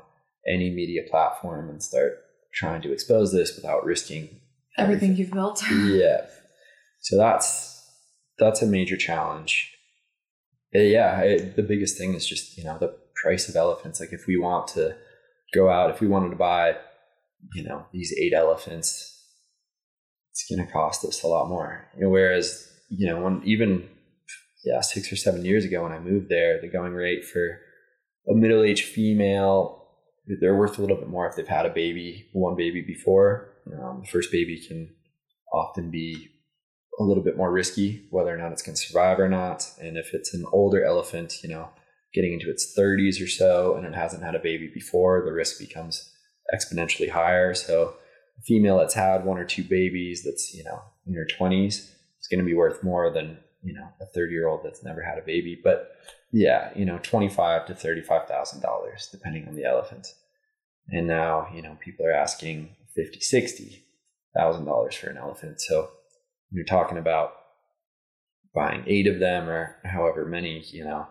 any media platform and start trying to expose this without risking everything, everything you've built. yeah. So that's that's a major challenge. Uh, yeah, it, the biggest thing is just you know the price of elephants. Like if we want to go out, if we wanted to buy, you know, these eight elephants, it's going to cost us a lot more. You know, whereas you know when even yeah six or seven years ago when I moved there, the going rate for a middle aged female they're worth a little bit more if they've had a baby, one baby before. Um, the first baby can often be a little bit more risky, whether or not it's going to survive or not. And if it's an older elephant, you know, getting into its 30s or so, and it hasn't had a baby before, the risk becomes exponentially higher. So, a female that's had one or two babies that's, you know, in her 20s is going to be worth more than, you know, a 30 year old that's never had a baby. But yeah, you know, 25 to $35,000, depending on the elephant. And now, you know, people are asking 50, 60 thousand dollars for an elephant. So you're talking about buying eight of them or however many, you know,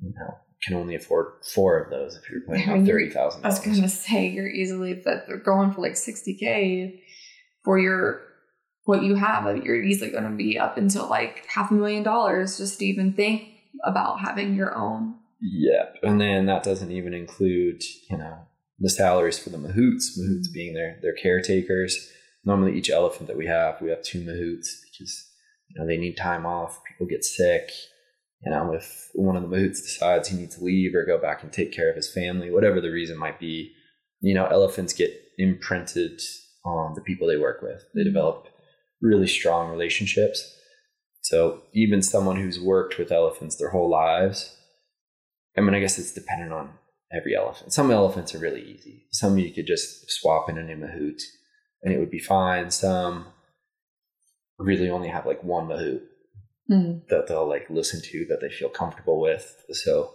you know, can only afford four of those if you're playing out thirty thousand. I was going to say you're easily that they're going for like sixty k for your what you have. You're easily going to be up until like half a million dollars just to even think about having your own. Yep. and then that doesn't even include you know the salaries for the mahouts. Mahouts being their their caretakers normally each elephant that we have, we have two mahouts because you know they need time off. People get sick. You know, if one of the mahouts decides he needs to leave or go back and take care of his family, whatever the reason might be, you know, elephants get imprinted on the people they work with. They mm-hmm. develop really strong relationships. So even someone who's worked with elephants their whole lives, I mean, I guess it's dependent on every elephant. Some elephants are really easy. Some you could just swap in a new mahout and it would be fine. Some really only have like one mahout mm. that they'll like listen to that they feel comfortable with. So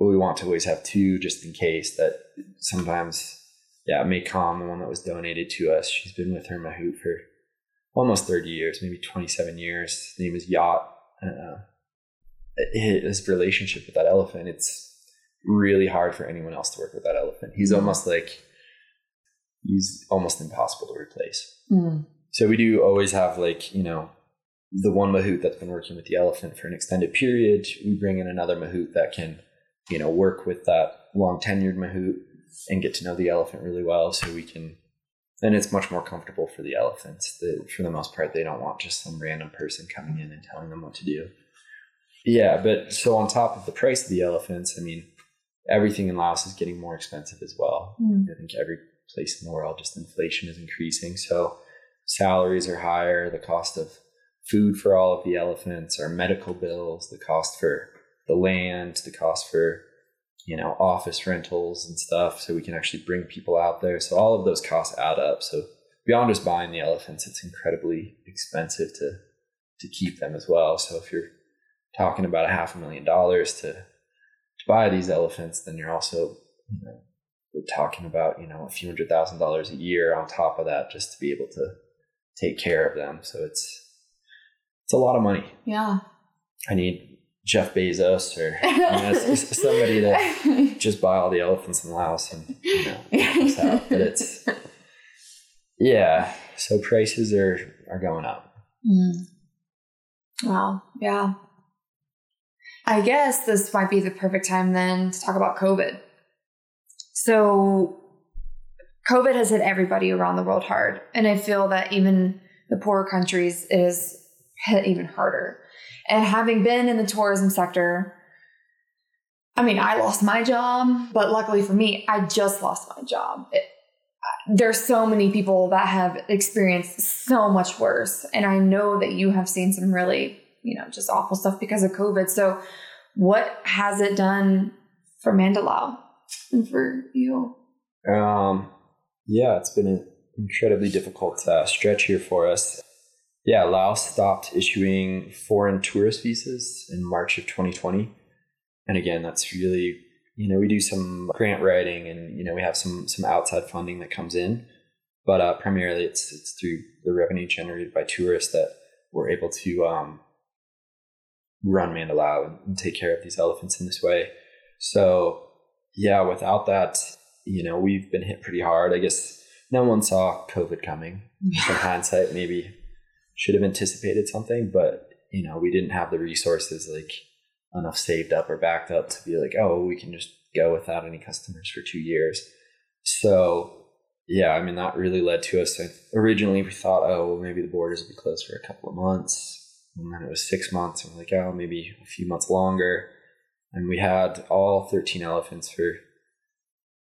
we want to always have two just in case that sometimes, yeah, Maycom, the one that was donated to us, she's been with her mahout for almost 30 years, maybe 27 years. His name is Yacht. Uh, his relationship with that elephant, it's really hard for anyone else to work with that elephant. He's mm. almost like he's almost impossible to replace. Mm. So we do always have like, you know, the one mahout that's been working with the elephant for an extended period. We bring in another mahout that can, you know, work with that long tenured mahout and get to know the elephant really well so we can and it's much more comfortable for the elephants. The, for the most part, they don't want just some random person coming in and telling them what to do. Yeah, but so on top of the price of the elephants, I mean, everything in Laos is getting more expensive as well. Mm. I think every place in the world, just inflation is increasing. So salaries are higher, the cost of food for all of the elephants, our medical bills, the cost for the land, the cost for you know office rentals and stuff so we can actually bring people out there. So all of those costs add up. So beyond just buying the elephants it's incredibly expensive to to keep them as well. So if you're talking about a half a million dollars to to buy these elephants then you're also you know we're talking about you know a few hundred thousand dollars a year on top of that just to be able to take care of them. So it's it's a lot of money. Yeah. I need jeff bezos or you know, somebody to just buy all the elephants in laos and you know out. but it's yeah so prices are are going up mm. wow yeah i guess this might be the perfect time then to talk about covid so COVID has hit everybody around the world hard. And I feel that even the poorer countries is hit even harder. And having been in the tourism sector, I mean, I lost my job, but luckily for me, I just lost my job. It, there's so many people that have experienced so much worse. And I know that you have seen some really, you know, just awful stuff because of COVID. So, what has it done for Mandalao? for you? Um, yeah, it's been an incredibly difficult uh, stretch here for us. Yeah, Laos stopped issuing foreign tourist visas in March of 2020. And again, that's really, you know, we do some grant writing and, you know, we have some, some outside funding that comes in, but uh, primarily it's, it's through the revenue generated by tourists that we're able to um, run Mandalao and take care of these elephants in this way. So yeah, without that, you know, we've been hit pretty hard. I guess no one saw COVID coming. In hindsight, maybe should have anticipated something, but you know, we didn't have the resources like enough saved up or backed up to be like, oh, we can just go without any customers for two years. So yeah, I mean that really led to us. Originally, we thought, oh, well, maybe the borders will be closed for a couple of months, and then it was six months, and we're like, oh, maybe a few months longer. And we had all 13 elephants for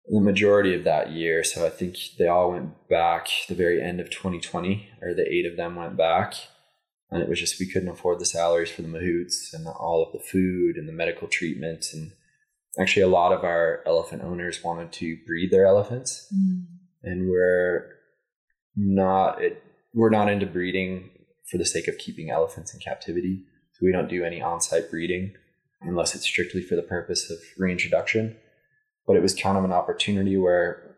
the majority of that year. So I think they all went back the very end of 2020, or the eight of them went back. And it was just we couldn't afford the salaries for the mahouts and all of the food and the medical treatment. And actually, a lot of our elephant owners wanted to breed their elephants. Mm and we're not it, we're not into breeding for the sake of keeping elephants in captivity. So we don't do any on-site breeding unless it's strictly for the purpose of reintroduction. But it was kind of an opportunity where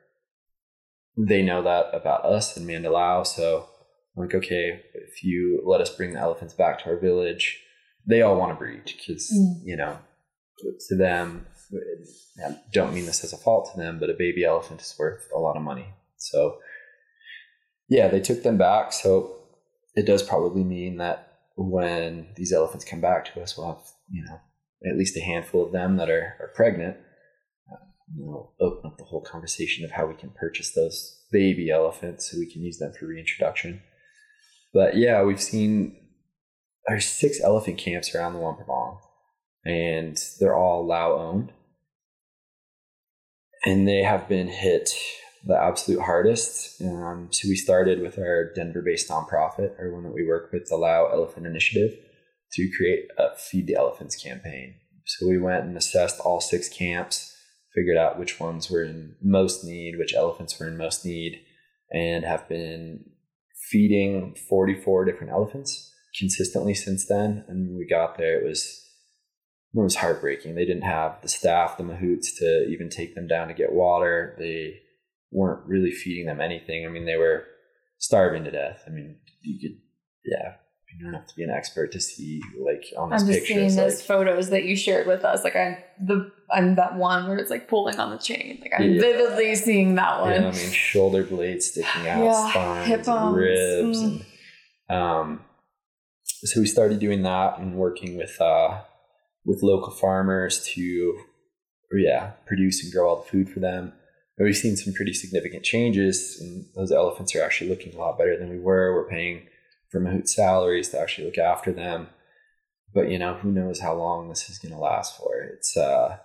they know that about us and Mandalao. So I'm like, okay, if you let us bring the elephants back to our village, they all want to breed because, mm. you know, to them, I don't mean this as a fault to them, but a baby elephant is worth a lot of money. So, yeah, they took them back. So it does probably mean that when these elephants come back to us, we'll have you know at least a handful of them that are are pregnant. We'll open up the whole conversation of how we can purchase those baby elephants so we can use them for reintroduction. But yeah, we've seen there's six elephant camps around the Wampanoag, and they're all Lao owned and they have been hit the absolute hardest. Um, so we started with our Denver-based nonprofit, or one that we work with, the Lao Elephant Initiative, to create a Feed the Elephants campaign. So we went and assessed all six camps, figured out which ones were in most need, which elephants were in most need, and have been feeding 44 different elephants consistently since then. And when we got there, it was it was heartbreaking. They didn't have the staff, the mahouts, to even take them down to get water. They weren't really feeding them anything. I mean, they were starving to death. I mean, you could, yeah, you don't have to be an expert to see like on this I'm just picture. seeing those like, photos that you shared with us. Like I, the I'm that one where it's like pulling on the chain. Like I'm yeah. vividly seeing that one. Yeah, I mean, shoulder blades sticking out, yeah, spines, and ribs, mm. and um. So we started doing that and working with uh with local farmers to, yeah, produce and grow all the food for them. And we've seen some pretty significant changes, and those elephants are actually looking a lot better than we were. We're paying for mahout salaries to actually look after them, but you know, who knows how long this is going to last for? It's uh,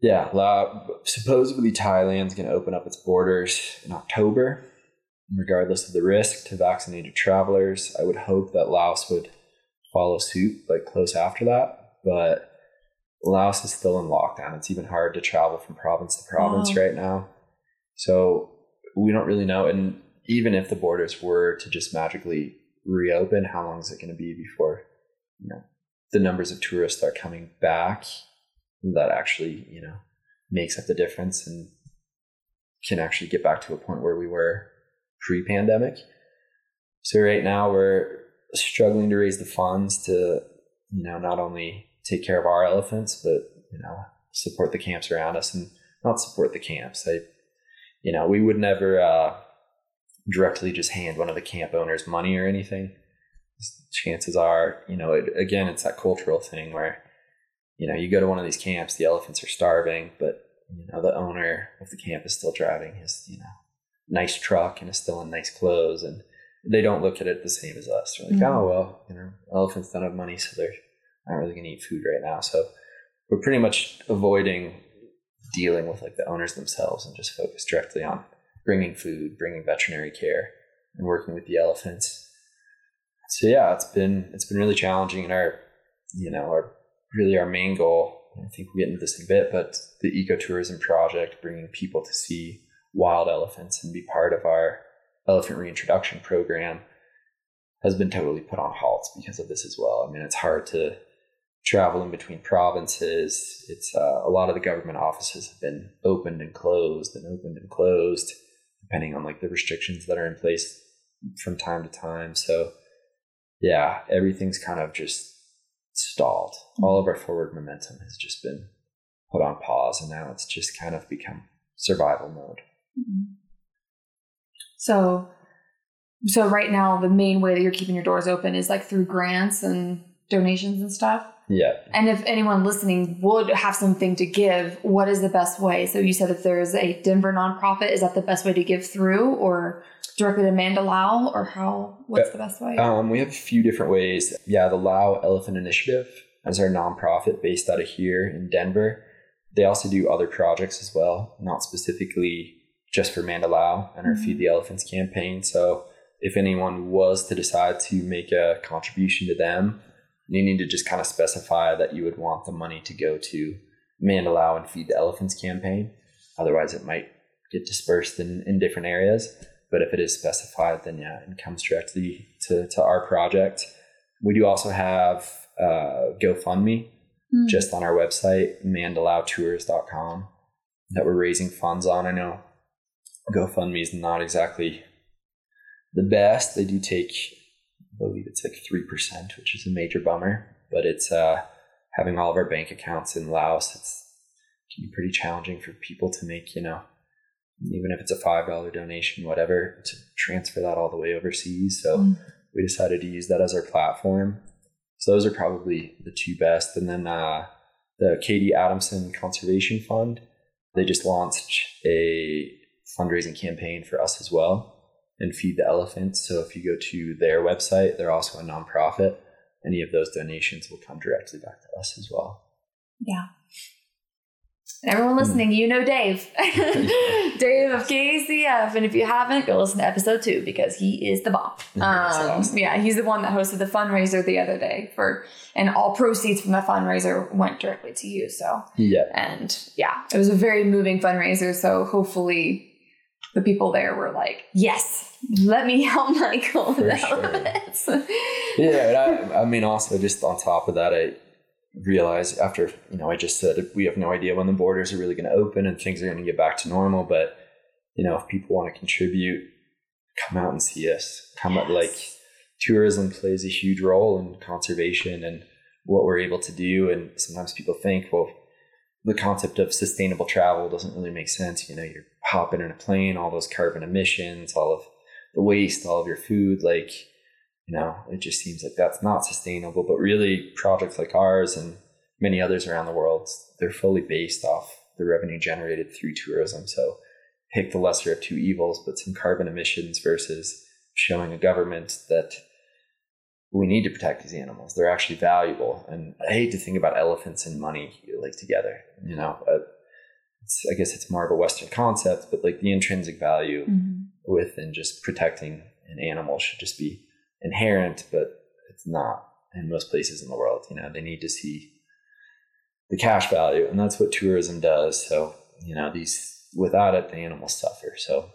yeah, supposedly Thailand's going to open up its borders in October, regardless of the risk to vaccinated travelers. I would hope that Laos would follow suit like close after that. But Laos is still in lockdown. It's even hard to travel from province to province wow. right now. So we don't really know. And even if the borders were to just magically reopen, how long is it going to be before you know the numbers of tourists start coming back? That actually you know makes up the difference and can actually get back to a point where we were pre-pandemic. So right now we're struggling to raise the funds to, you know, not only take care of our elephants, but, you know, support the camps around us and not support the camps. I, you know, we would never uh, directly just hand one of the camp owners money or anything. Chances are, you know, it, again, it's that cultural thing where, you know, you go to one of these camps, the elephants are starving, but, you know, the owner of the camp is still driving his, you know, nice truck and is still in nice clothes and they don't look at it the same as us. They're like, mm-hmm. oh well, you know, elephants don't have money, so they're not really gonna eat food right now. So we're pretty much avoiding dealing with like the owners themselves and just focus directly on bringing food, bringing veterinary care, and working with the elephants. So yeah, it's been it's been really challenging, and our you know our really our main goal. I think we get into this in a bit, but the ecotourism project, bringing people to see wild elephants and be part of our elephant reintroduction program has been totally put on halt because of this as well. I mean, it's hard to travel in between provinces. It's uh, a lot of the government offices have been opened and closed and opened and closed, depending on like the restrictions that are in place from time to time. So, yeah, everything's kind of just stalled. All of our forward momentum has just been put on pause, and now it's just kind of become survival mode. Mm-hmm. So, so right now, the main way that you're keeping your doors open is like through grants and donations and stuff. Yeah. And if anyone listening would have something to give, what is the best way? So you said if there's a Denver nonprofit, is that the best way to give through or directly to Mandalao or how, what's the best way? Um, we have a few different ways. Yeah, the Lao Elephant Initiative is our nonprofit based out of here in Denver. They also do other projects as well, not specifically just for Mandalao and our Mhm. Feed the Elephants campaign. So if anyone was to decide to make a contribution to them, you need to just kind of specify that you would want the money to go to Mandalao and Feed the Elephants campaign. Otherwise, it might get dispersed in, in different areas. But if it is specified, then yeah, it comes directly to, to our project. We do also have uh, GoFundMe Hmm. just on our website, mandalaotours.com, that we're raising funds on. I know GoFundMe is not exactly the best. They do take, I believe it's like 3%, which is a major bummer, but it's uh, having all of our bank accounts in Laos. It's can be pretty challenging for people to make, you know, even if it's a $5 donation, whatever, to transfer that all the way overseas. So Mm. we decided to use that as our platform. So those are probably the two best. And then uh, the Katie Adamson Conservation Fund, they just launched a fundraising campaign for us as well and Feed the Elephants. So if you go to their website, they're also a nonprofit. Any of those donations will come directly back to us as well. Yeah. Everyone listening, you know Dave. Dave of KCF. And if you haven't, go listen to episode two because he is the bomb. Um, awesome. Yeah, he's the one that hosted the fundraiser the other day for, and all proceeds from the fundraiser went directly to you. So, Yeah. and yeah, it was a very moving fundraiser. So hopefully the people there were like, yes, let me help Michael. Sure. yeah, and I, I mean, also just on top of that, I realized after you know I just said we have no idea when the borders are really going to open and things are going to get back to normal. But you know, if people want to contribute, come out and see us. Come out like tourism plays a huge role in conservation and what we're able to do. And sometimes people think, well, the concept of sustainable travel doesn't really make sense. You know, you're hopping in a plane, all those carbon emissions, all of the waste, all of your food, like you know, it just seems like that's not sustainable. But really, projects like ours and many others around the world, they're fully based off the revenue generated through tourism. So pick the lesser of two evils, but some carbon emissions versus showing a government that we need to protect these animals. They're actually valuable. And I hate to think about elephants and money like together, you know. Uh, it's, I guess it's more of a Western concept, but like the intrinsic value Mhm. within just protecting an animal should just be inherent, but it's not in most places in the world. You know, they need to see the cash value, and that's what tourism does. So, you know, these without it, the animals suffer. So,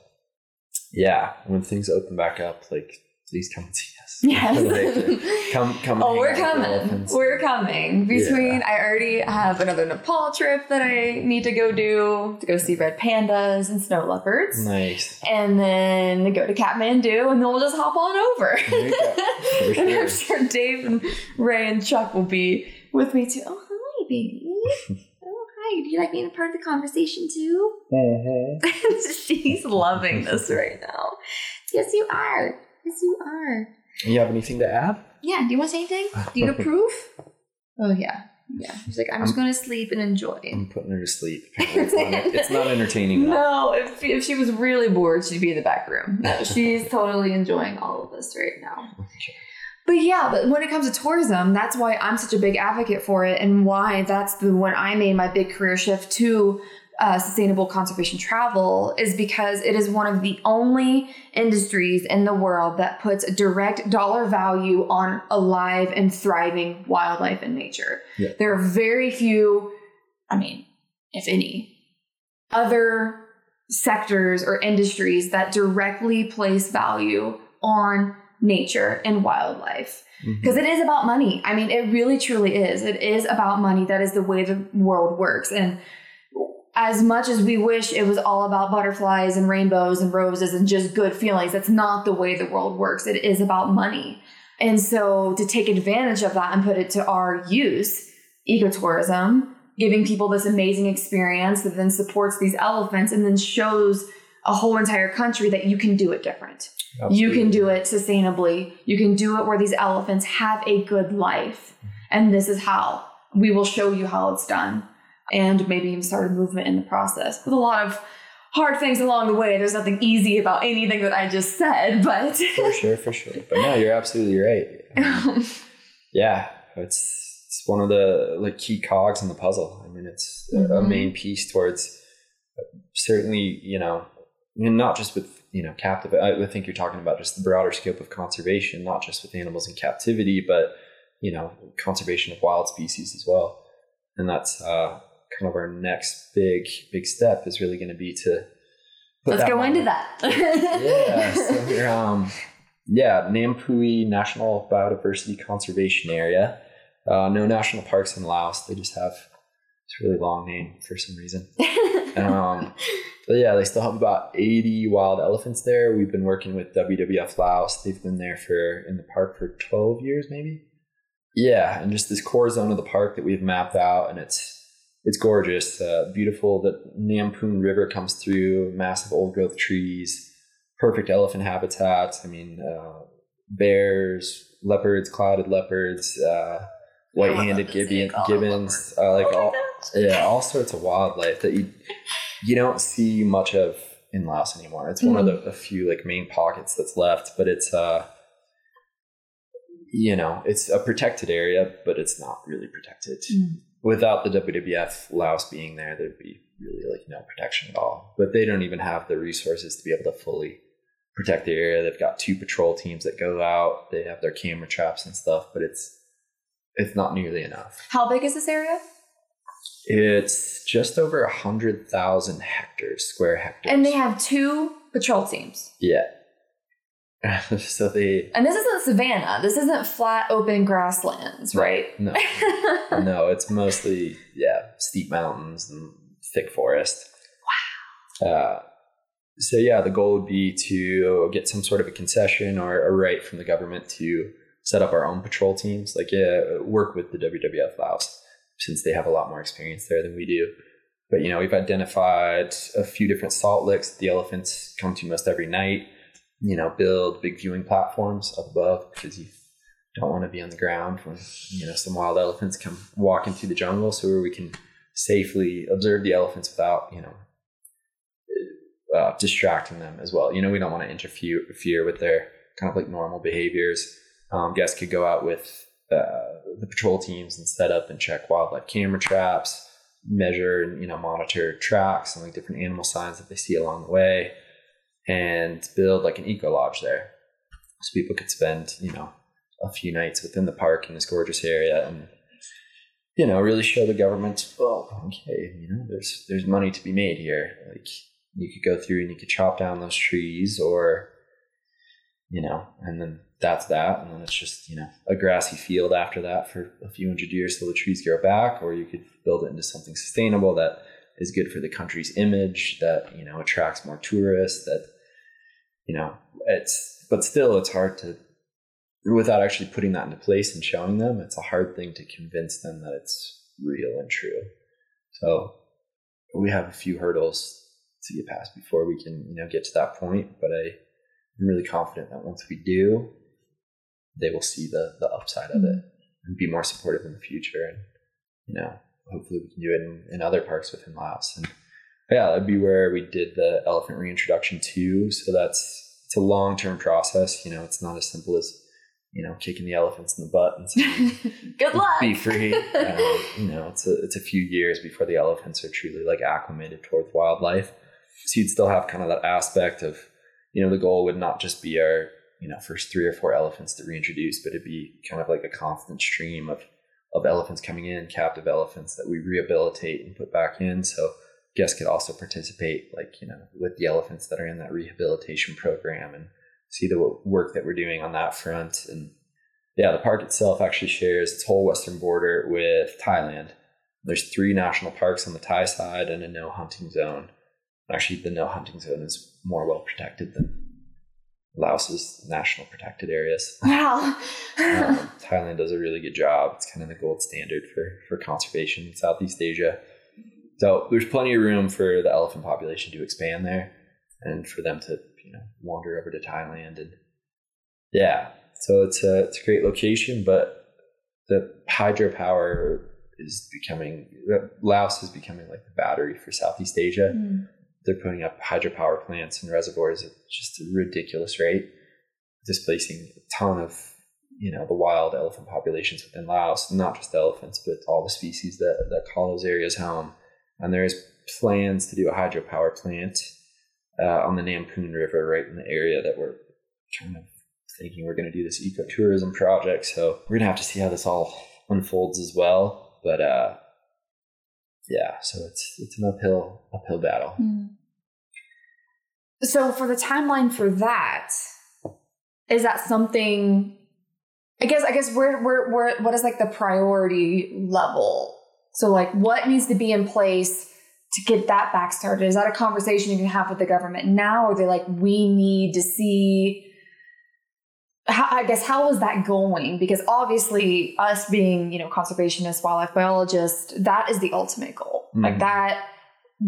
yeah, when things open back up, like please come and see us. Yes. come, come. Oh, we're out with the coming. We're coming. Between, I already have another Nepal trip that I need to go do to go see red pandas and snow leopards. nice. And then go to Kathmandu, and then we'll just hop on over. There you go. For and I'm sure. sure Dave and Ray and Chuck will be with me too. Oh, hi, baby. oh, hi. Do you like being a part of the conversation too? Mm-hmm. She's loving this right now. Yes, you are. Yes, you are. You have anything to add? Yeah, do you want to say anything? Do you approve? oh yeah. Yeah. She's like, I'm just gonna sleep and enjoy. I'm putting her to sleep. It's not, it's not entertaining. No, if, if she was really bored, she'd be in the back room. No, she's totally enjoying all of this right now. But yeah, but when it comes to tourism, that's why I'm such a big advocate for it, and why that's the when I made my big career shift to uh, sustainable conservation travel is because it is one of the only industries in the world that puts a direct dollar value on alive and thriving wildlife and nature. Yeah. There are very few, I mean, if any, other sectors or industries that directly place value on nature and wildlife because it is about money. I mean, it really truly is. It is about money. That is the way the world works. And as much as we wish it was all about butterflies and rainbows and roses and just good feelings, that's not the way the world works. It is about money. And so to take advantage of that and put it to our use, ecotourism, giving people this amazing experience that then supports these elephants and then shows a whole entire country that you can do it different. You can do it sustainably. You can do it where these elephants have a good life and this is how we will show you how it's done and maybe even start a movement in the process with a lot of hard things along the way. There's nothing easy about anything that I just said, but for sure, for sure. But no, you're absolutely right. Yeah, it's it's one of the like key cogs in the puzzle. I mean, it's mm-hmm. a main piece towards certainly, you know, not just with you know captive. I think you're talking about just the broader scope of conservation, not just with animals in captivity, but you know, conservation of wild species as well. And that's uh, kind of our next big big step is really going to be to let's go into that. yeah, so um, yeah, Nam Pui National Biodiversity Conservation Area. Uh, no national parks in Laos. They just have it's a really long name for some reason. um, but yeah, they still have about 80 wild elephants there. We've been working with WWF Laos. They've been there for in the park for 12 years, maybe. Yeah, and just this core zone of the park that we've mapped out, and it's it's gorgeous, uh, beautiful. The Nampoon River comes through, massive old growth trees, perfect elephant habitat. I mean, uh, bears, leopards, clouded leopards, uh, white-handed gibbon, gibbons, uh, like oh all, yeah, all sorts of wildlife that you you don't see much of in Laos anymore. It's one mm-hmm. of the a few like main pockets that's left, but it's uh you know, it's a protected area, but it's not really protected. Mm without the WWF Laos being there, there'd be really like no protection at all. But they don't even have the resources to be able to fully protect the area. They've got two patrol teams that go out. They have their camera traps and stuff, but it's it's not nearly enough. How big is this area? It's just over a hundred thousand hectares, square hectares. And they have two patrol teams. Yeah. so they and this isn't savannah. This isn't flat open grasslands, right? No, no, it's mostly yeah steep mountains and thick forest. Wow. Uh, so yeah, the goal would be to get some sort of a concession or a right from the government to set up our own patrol teams. Like yeah, work with the WWF Laos since they have a lot more experience there than we do. But you know, we've identified a few different salt licks the elephants come to most every night you know, build big viewing platforms up above because you don't want to be on the ground when, you know, some wild elephants come walking through the jungle. So where we can safely observe the elephants without, you know, uh, distracting them as well. You know, we don't want to interfere, with their kind of like normal behaviors. Um, guests could go out with uh, the patrol teams and set up and check wildlife camera traps, measure and you know monitor tracks and like different animal signs that they see along the way and build like an eco lodge there. So people could spend you know a few nights within the park in this gorgeous area and you know really show the government well okay you know there's there's money to be made here. Like you could go through and you could chop down those trees or you know and then that's that. And then it's just you know a grassy field after that for a few hundred years till the trees grow back or you could build it into something sustainable that is good for the country's image that you know attracts more tourists that you know, it's, but still, it's hard to, without actually putting that into place and showing them, it's a hard thing to convince them that it's real and true. So we have a few hurdles to get past before we can, you know, get to that point. But I, I'm really confident that once we do, they will see the the upside of it mm-hmm. and be more supportive in the future. And you know, hopefully we can do it in, in other parks within Laos. And yeah, that'd be where we did the elephant reintroduction too. So that's it's a long term process. You know, it's not as simple as you know kicking the elephants in the butt and saying, "Good luck, be free." Um, you know, it's a it's a few years before the elephants are truly like acclimated towards wildlife. So you'd still have kind of that aspect of you know the goal would not just be our you know first three or four elephants to reintroduce, but it'd be kind of like a constant stream of of elephants coming in, captive elephants that we rehabilitate and put back in. So guests could also participate, like, you know, with the elephants that are in that rehabilitation program and see the work that we're doing on that front. And yeah, the park itself actually shares its whole western border with Thailand. There's three national parks on the Thai side and a no hunting zone. Actually, the no hunting zone is more well protected than Laos's national protected areas. Wow. um, Thailand does a really good job. It's kind of the gold standard for, for conservation in Southeast Asia. So there's plenty of room for the elephant population to expand there and for them to, you know, wander over to Thailand and yeah. So it's a it's a great location, but the hydropower is becoming Laos is becoming like the battery for Southeast Asia. Mm. They're putting up hydropower plants and reservoirs at just a ridiculous rate, displacing a ton of you know the wild elephant populations within Laos, not just elephants, but all the species that that call those areas home. And there's plans to do a hydropower plant uh, on the Nampoon River, right in the area that we're kind of thinking we're going to do this ecotourism project. So we're going to have to see how this all unfolds as well. But uh, yeah, so it's it's an uphill uphill battle. Mm. So for the timeline for that, is that something? I guess I guess where where where what is like the priority level? So like what needs to be in place to get that back started? Is that a conversation you can have with the government now? Or are they like we need to see? How, I guess how is that going? Because obviously, us being you know conservationists, wildlife biologists, that is the ultimate goal. Mhm. Like that,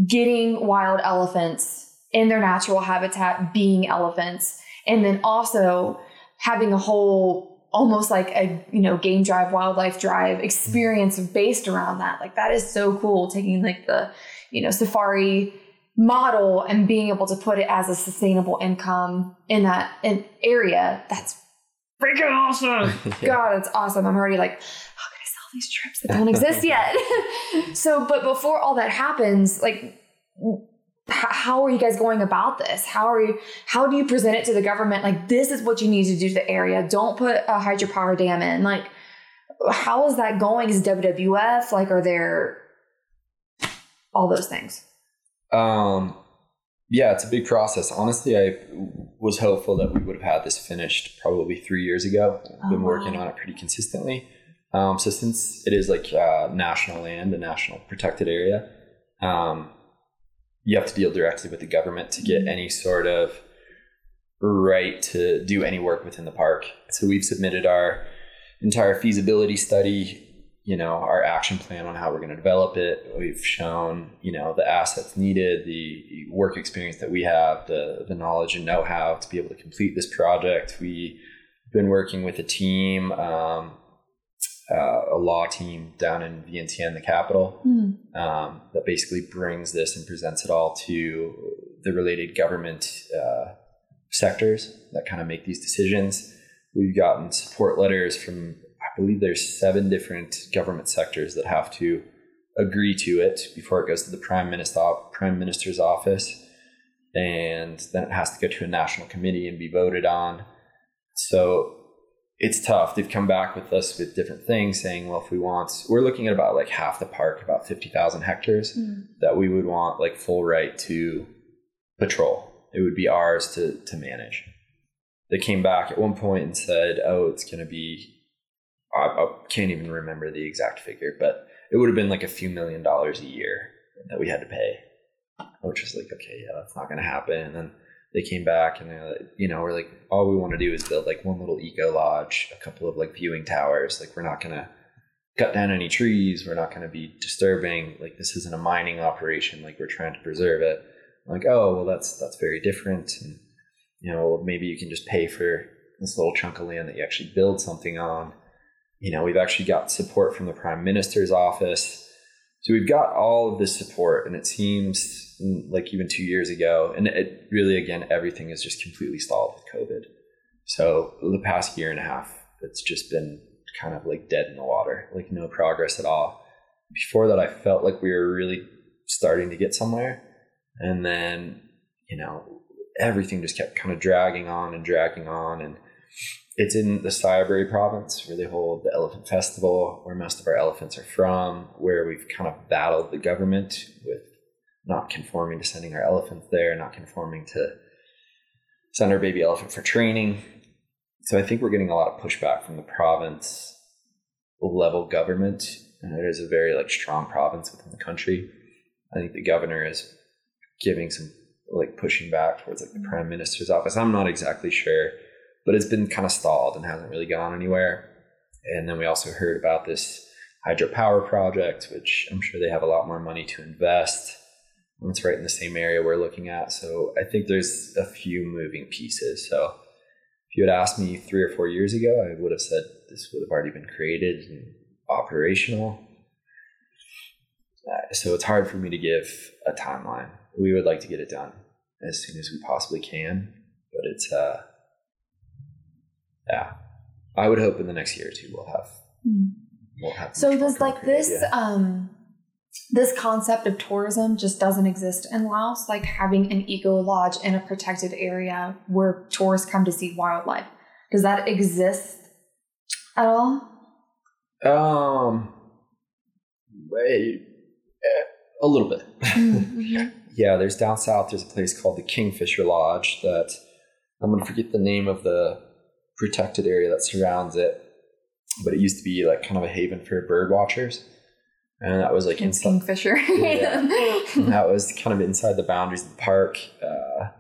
getting wild elephants in their natural habitat, being elephants, and then also having a whole almost like a you know game drive wildlife drive experience based around that. Like that is so cool taking like the you know safari model and being able to put it as a sustainable income in that in area. That's freaking awesome. Yeah. god it's awesome. I'm already like how can i sell these trips that don't exist yet? So but before all that happens like how are you guys going about this how are you how do you present it to the government like this is what you need to do to the area don't put a hydropower dam in like how is that going is wwf like are there all those things Um, yeah, it's a big process. Honestly, I was hopeful that we would have had this finished probably three years ago. I've been Oh, working wow. on it pretty consistently. Um, so since it is like uh, national land, a national protected area, um, you have to deal directly with the government to get any sort of right to do any work within the park. So we've submitted our entire feasibility study, you know, our action plan on how we're going to develop it. We've shown, you know, the assets needed, the work experience that we have, the the knowledge and know-how to be able to complete this project. We've been working with a team, um, uh, a law team down in Vientiane, the capital, um, that basically brings this and presents it all to the related government uh, sectors that kind of make these decisions. We've gotten support letters from, I believe there's seven different government sectors that have to agree to it before it goes to the prime minister prime minister's office, and then it has to go to a national committee and be voted on. So it's tough. They've come back with us with different things, saying, well, if we want, we're looking at about like half the park, about fifty thousand hectares hmm. that we would want like full right to patrol. It would be ours to to manage. They came back at one point and said, "Oh, it's going to be." I, I can't even remember the exact figure, but it would have been like a few million dollars a year that we had to pay, which is like, okay, yeah, that's not going to happen. And then they came back and like, you know, we're like, all we want to do is build like one little eco lodge, a couple of like viewing towers. Like, we're not to cut down any trees. We're not to be disturbing. Like, this isn't a mining operation. Like, we're trying to preserve it. I'm like, oh, well, that's that's very different. And you know, maybe you can just pay for this little chunk of land that you actually build something on. You know, we've actually got support from the prime minister's office. So we've got all of this support, and it seems Mm, like even two years ago, and it really, again, everything is just completely stalled with COVID. So the past year and a half, it's just been kind of like dead in the water, like no progress at all. Before that, I felt like we were really starting to get somewhere. And then, you know, everything just kept kind of dragging on and dragging on. And it's in the Sayaboury province where they hold the Elephant Festival, where most of our elephants are from, where we've kind of battled the government with not conforming to sending our elephants there, not conforming to send our baby elephant for training. So I think we're getting a lot of pushback from the province level government. And it is a very like strong province within the country. I think the governor is giving some like pushing back towards like the mm-hmm. prime minister's office. I'm not exactly sure, but it's been kind of stalled and hasn't really gone anywhere. And then we also heard about this hydropower project, which I'm sure they have a lot more money to invest. It's right in the same area we're looking at. So I think there's a few moving pieces. So if you had asked me three or four years ago, I would have said this would have already been created and operational. Uh, so it's hard for me to give a timeline. We would like to get it done as soon as we possibly can, but it's uh, yeah. I would hope in the next year or two we'll have we'll have. So does like this idea. um this concept of tourism just doesn't exist in Laos, like having an eco lodge in a protected area where tourists come to see wildlife. Does that exist at all? Um, wait, eh, a little bit. yeah, there's down south. There's a place called the Kingfisher Lodge that I'm gonna forget the name of the protected area that surrounds it, but it used to be like kind of a haven for bird watchers, and that was like It's inside. Kingfisher. Yeah. that was kind of inside the boundaries of the park. Uh, I'm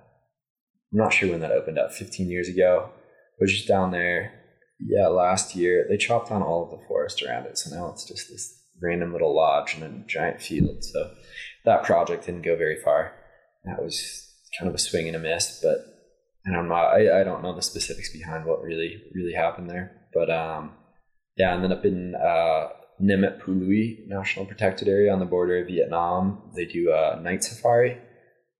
not sure when that opened up, 15 years ago. It was just down there. Yeah, last year they chopped down all of the forest around it, so now it's just this random little lodge in a giant field. So that project didn't go very far. That was kind of a swing and a miss, but and I'm not. I, I don't know the specifics behind what really really happened there, but um, yeah, and then up in uh, Nam Et-Phou Louey National Protected Area on the border of Vietnam. They do a night safari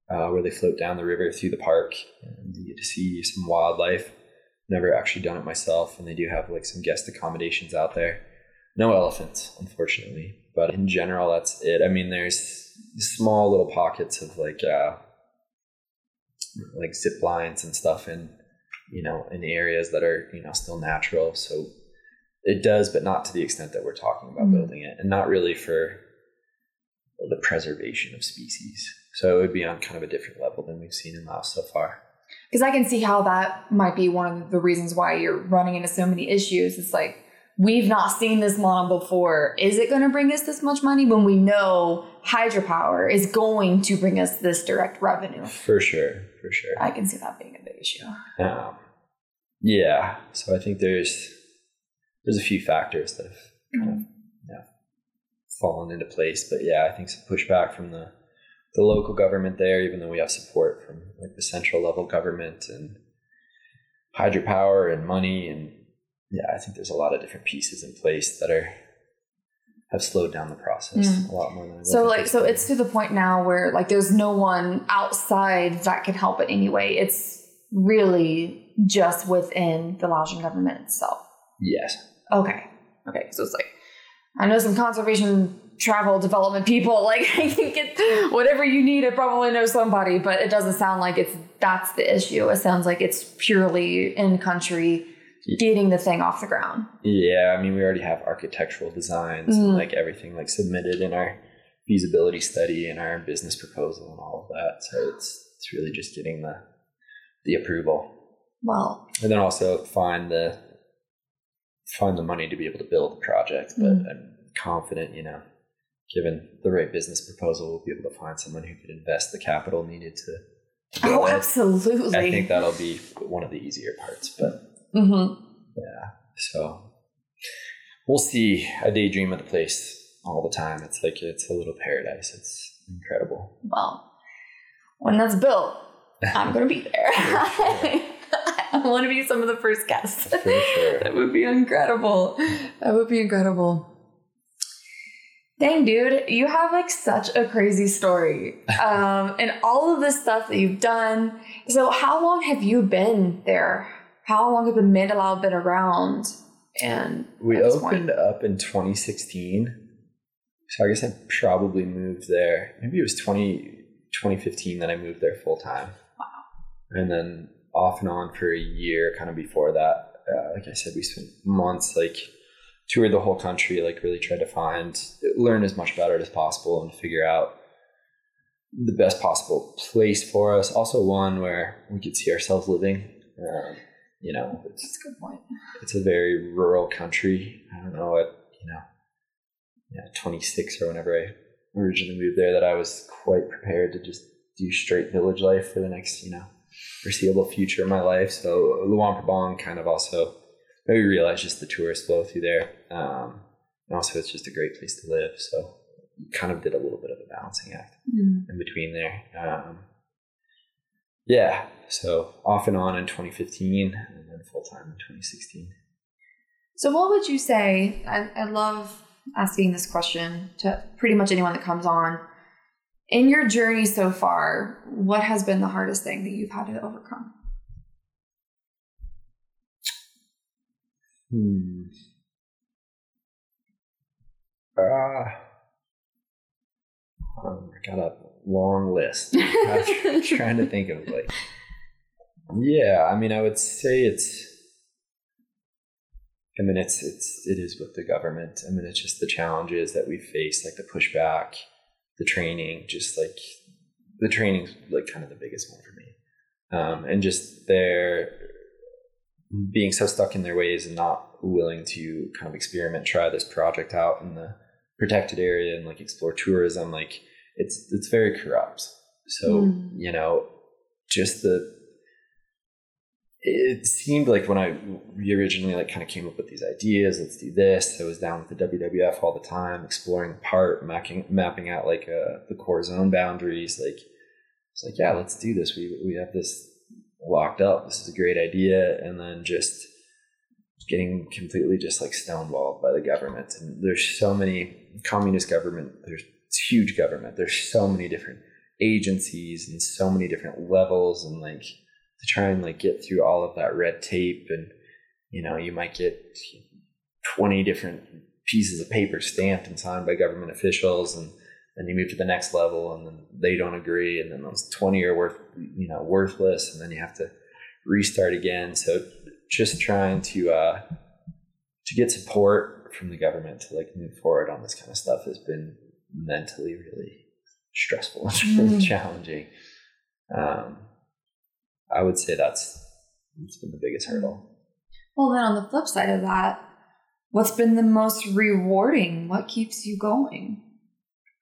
uh, where they float down the river through the park and you get to see some wildlife. Never actually done it myself, and they do have like some guest accommodations out there. No elephants, unfortunately, but in general, that's it. I mean, there's small little pockets of like uh, like zip lines and stuff in you know in areas that are you know still natural. So it does, but not to the extent that we're talking about Mhm. building it, and not really for the preservation of species. So it would be on kind of a different level than we've seen in Laos so far. Because I can see how that might be one of the reasons why you're running into so many issues. It's like, we've not seen this model before. Is it going to bring us this much money when we know hydropower is going to bring us this direct revenue? For sure, for sure. I can see that being a big issue. Um, yeah, so I think there's there's a few factors that have kind of yeah, fallen into place, but yeah, I think some pushback from the the local government there, even though we have support from like the central level government and hydropower and money and yeah, I think there's a lot of different pieces in place that are have slowed down the process Mm. a lot more than I So like so it's to the point now where like there's no one outside that can help it anyway. It's really just within the Laotian government itself. yes. Okay. Okay. So it's like I know some conservation travel development people. Like I can get whatever you need. I probably know somebody, but it doesn't sound like it's that's the issue. It sounds like it's purely in country getting the thing off the ground. Yeah, I mean, we already have architectural designs and Mm. like everything like submitted in our feasibility study and our business proposal and all of that. So it's it's really just getting the the approval Well, and then also find the find the money to be able to build the project. But Mm. I'm confident, you know, given the right business proposal, we'll be able to find someone who could invest the capital needed to. oh, absolutely. I think that'll be one of the easier parts, but hmm yeah. So we'll see. I daydream of the place all the time. It's like it's a little paradise. It's incredible. Well, when that's built, I'm gonna be there. I want to be some of the first guests. For sure. that would be incredible. That would be incredible. Dang, dude, you have like such a crazy story. Um, and all of this stuff that you've done. So, how long have you been there? How long have the Mandalao been around? And We opened point? up in 2016. So I guess I probably moved there. Maybe it was 20, 2015 that I moved there full time. Wow. And then off and on for a year, kind of before that. Uh, like I said, we spent months like toured the whole country, like really tried to find, learn as much about it as possible and figure out the best possible place for us. Also, one where we could see ourselves living. Um, you know, it's That's a good point. it's a very rural country. I don't know what you know, yeah, 26 or whenever I originally moved there, that I was quite prepared to just do straight village life for the next you know foreseeable future of my life. So Luang Prabang kind of also maybe realized just the tourist flow through there, um, and also it's just a great place to live. So kind of did a little bit of a balancing act Mm. in between there. Um, yeah, so off and on in 2015, and then full time in 2016. So, what would you say? I, I love asking this question to pretty much anyone that comes on. In your journey so far, what has been the hardest thing that you've had to overcome? Hmm. Uh, um, I got a long list. I'm trying to think of like, yeah. I mean, I would say it's. I mean, it's it's it is with the government. I mean, it's just the challenges that we face, like the pushback, the training, just like the training's like kind of the biggest one for me, um, and just their being so stuck in their ways and not willing to kind of experiment, try this project out in the protected area and like explore tourism. Like it's it's very corrupt. So mm. you know, just the it seemed like when I we originally like kind of came up with these ideas, let's do this. I was down with the WWF all the time, exploring the part, mapping mapping out like uh, the core zone boundaries. Like it's like, yeah, let's do this. We we have this locked up. This is a great idea, and then just getting completely just like stonewalled by the government. And there's so many communist government. There's huge government. There's so many different agencies and so many different levels and like to try and like get through all of that red tape and you know you might get 20 different pieces of paper stamped and signed by government officials and then you move to the next level and then they don't agree and then those 20 are worth you know worthless and then you have to restart again so just trying to uh to get support from the government to like move forward on this kind of stuff has been mentally really stressful and mm. challenging um I would say that's it's been the biggest hurdle. Well, then on the flip side of that, what's been the most rewarding? What keeps you going?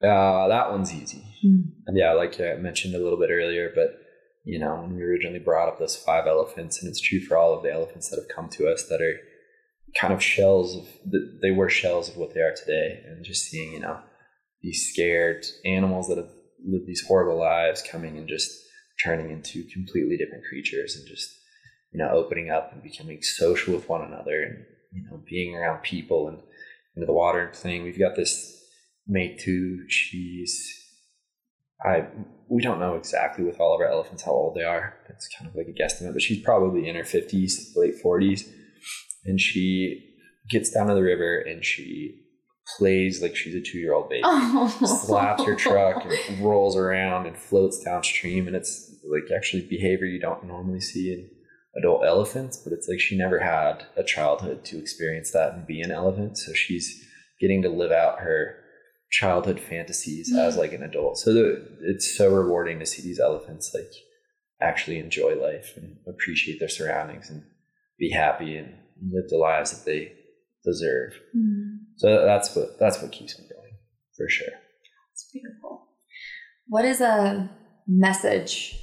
Uh, that one's easy. Mm. And yeah, like I mentioned a little bit earlier, but you know, when we originally brought up those five elephants, and it's true for all of the elephants that have come to us that are kind of shells of they were shells of what they are today, and just seeing you know these scared animals that have lived these horrible lives coming and just turning into completely different creatures and just you know opening up and becoming social with one another and you know being around people and into the water and playing. We've got this mate too. She's I we don't know exactly with all of our elephants how old they are. It's kind of like a guesstimate, but she's probably in her fifties, late forties, and she gets down to the river and she plays like she's a two year old baby, oh. slaps her truck and rolls around and floats downstream. And it's like actually behavior you don't normally see in adult elephants, but it's like she never had a childhood to experience that and be an elephant. So she's getting to live out her childhood fantasies mm. as like an adult. So the, it's so rewarding to see these elephants like actually enjoy life and appreciate their surroundings and be happy and live the lives that they deserve. Mm. So that's what that's what keeps me going for sure. That's beautiful. What is a message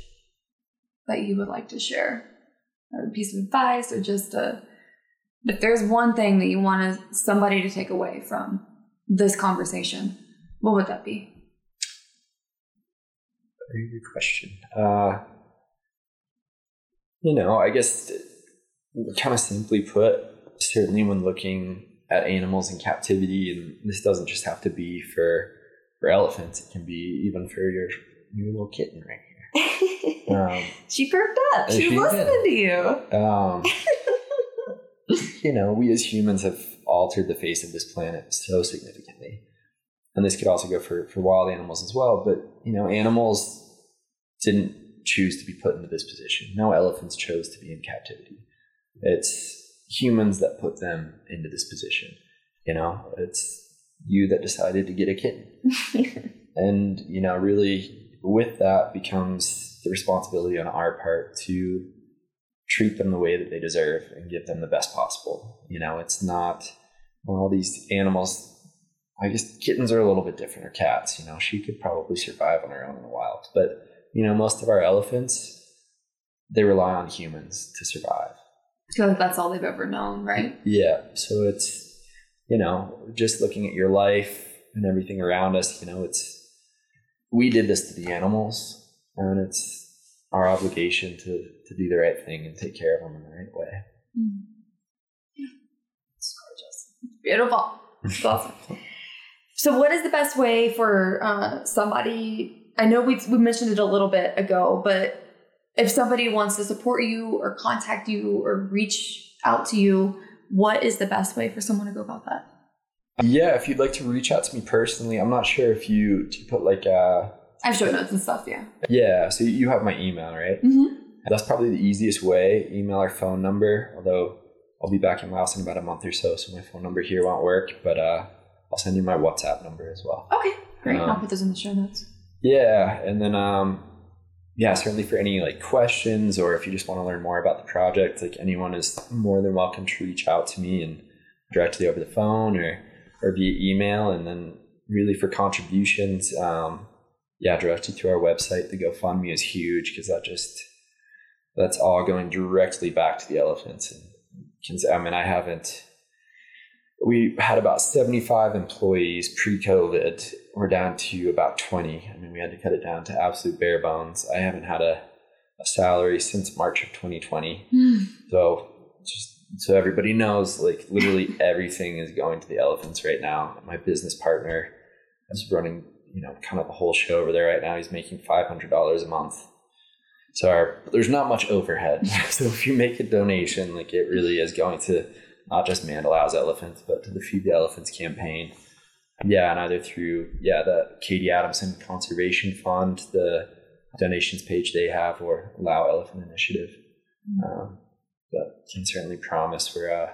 that you would like to share? A piece of advice or just a if there's one thing that you want somebody to take away from this conversation, what would that be? Very good question. Uh, you know, I guess kind of simply put, certainly when looking at animals in captivity, and this doesn't just have to be for for elephants; it can be even for your your little kitten right here. Um, she perked up. She's listening to you. Um, you know, we as humans have altered the face of this planet so significantly, and this could also go for for wild animals as well. But you know, animals didn't choose to be put into this position. No elephants chose to be in captivity. It's humans that put them into this position. You know, it's you that decided to get a kitten. and, you know, really with that becomes the responsibility on our part to treat them the way that they deserve and give them the best possible. You know, it's not well, these animals I guess kittens are a little bit different, or cats. You know, she could probably survive on her own in the wild. But, you know, most of our elephants, they rely on humans to survive feel like that's all they've ever known, right? Yeah. So it's, you know, just looking at your life and everything around us, you know, it's, we did this to the animals and it's our obligation to, to do the right thing and take care of them in the right way. Mm. Yeah. That's Beautiful. That's awesome. So, what is the best way for uh, somebody? I know we, we mentioned it a little bit ago, but if somebody wants to support you or contact you or reach out to you, what is the best way for someone to go about that? Yeah, if you'd like to reach out to me personally, I'm not sure if you you put like uh I have show notes and stuff. Yeah. yeah, so you have my email, right? Mm-hmm. That's probably the easiest way. Email or phone number. Although I'll be back in Laos in about a month or so, so my phone number here won't work. But uh, I'll send you my WhatsApp number as well. Okay. Great. Um, I'll put those in the show notes. Yeah, and then um, yeah, certainly for any like questions or if you just want to learn more about the project, like anyone is more than welcome to reach out to me and directly over the phone or or via email. And then really for contributions, um, yeah, directly to our website. The GoFundMe is huge because that just that's all going directly back to the elephants. And I mean, I haven't. We had about 75 employees pre-COVID. We're down to about 20. I mean, we had to cut it down to absolute bare bones. I haven't had a, a salary since March of 2020. Hmm. So just so everybody knows, like literally everything is going to the elephants right now. My business partner is running, you know, kind of the whole show over there right now. He's making five hundred dollars a month. So our, there's not much overhead. so if you make a donation, like it really is going to not just Mandalao's elephants, but to the Feed the Elephants campaign. Yeah, and either through yeah the Katie Adamson Conservation Fund, the donations page they have, or Lao Elephant Initiative. Um, but can certainly promise we're uh,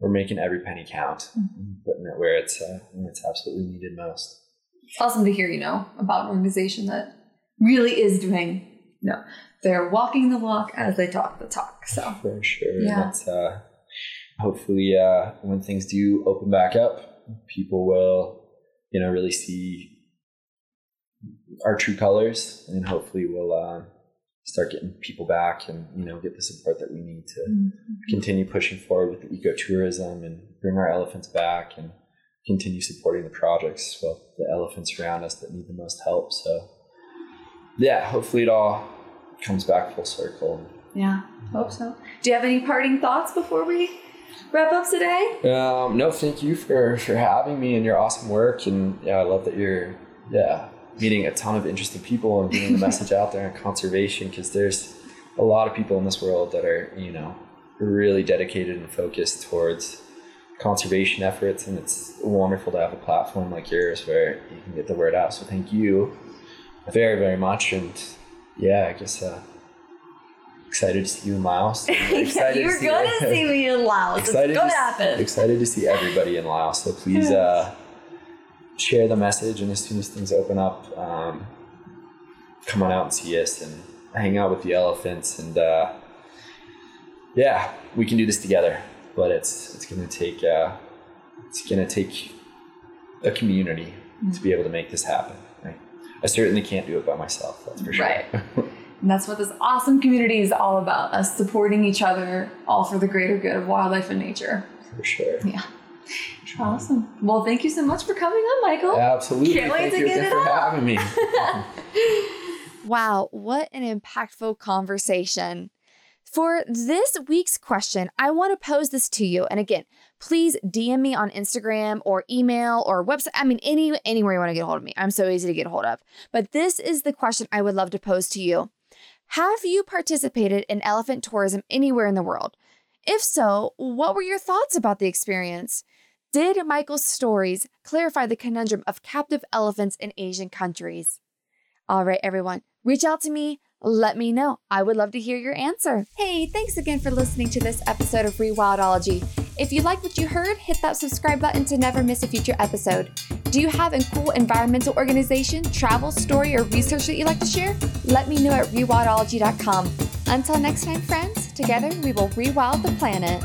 we're making every penny count, and putting it where it's uh, when it's absolutely needed most. It's awesome to hear, you know, about an organization that really is doing, you know, they're walking the walk as they talk the talk. So, For sure. Yeah. That's uh, hopefully uh, when things do open back up, people will, you know, really see our true colors, and hopefully we'll uh, start getting people back and you know get the support that we need to continue pushing forward with the ecotourism and bring our elephants back and continue supporting the projects well the elephants around us that need the most help. So yeah hopefully it all comes back full circle. Yeah, hope so. Do you have any parting thoughts before we wrap up today? um, no thank you for for having me and your awesome work. And yeah i love that you're yeah meeting a ton of interesting people and getting the message out there on conservation because there's a lot of people in this world that are you know really dedicated and focused towards conservation efforts. And it's wonderful to have a platform like yours where you can get the word out. So thank you very very much. And yeah i guess uh excited to see you in laos excited You're see- going to see me in Laos. It's excited going to, to happen. excited to see everybody in laos so please uh share the message and as soon as things open up um come on out and see us and hang out with the elephants and uh yeah we can do this together but it's it's gonna take uh it's gonna take a community to be able to make this happen right i certainly can't do it by myself that's for sure Right. And that's what this awesome community is all about us supporting each other, all for the greater good of wildlife and nature. for sure Yeah. Awesome. Well, thank you so much for coming on, Michael. absolutely Can't wait thank to you get again it for out. having me Wow, what an impactful conversation. For this week's question, I want to pose this to you. And again, please DM me on Instagram or email or website. I mean, any anywhere you want to get a hold of me. I'm so easy to get a hold of. But this is the question I would love to pose to you. Have you participated in elephant tourism anywhere in the world? If so, what were your thoughts about the experience? Did Michael's stories clarify the conundrum of captive elephants in Asian countries? All right, everyone, reach out to me. Let me know. I would love to hear your answer. Hey, thanks again for listening to this episode of Rewildology. If you like what you heard, hit that subscribe button to never miss a future episode. Do you have a cool environmental organization, travel story, or research that you'd like to share? Let me know at rewildology.com. Until next time, friends, together we will rewild the planet.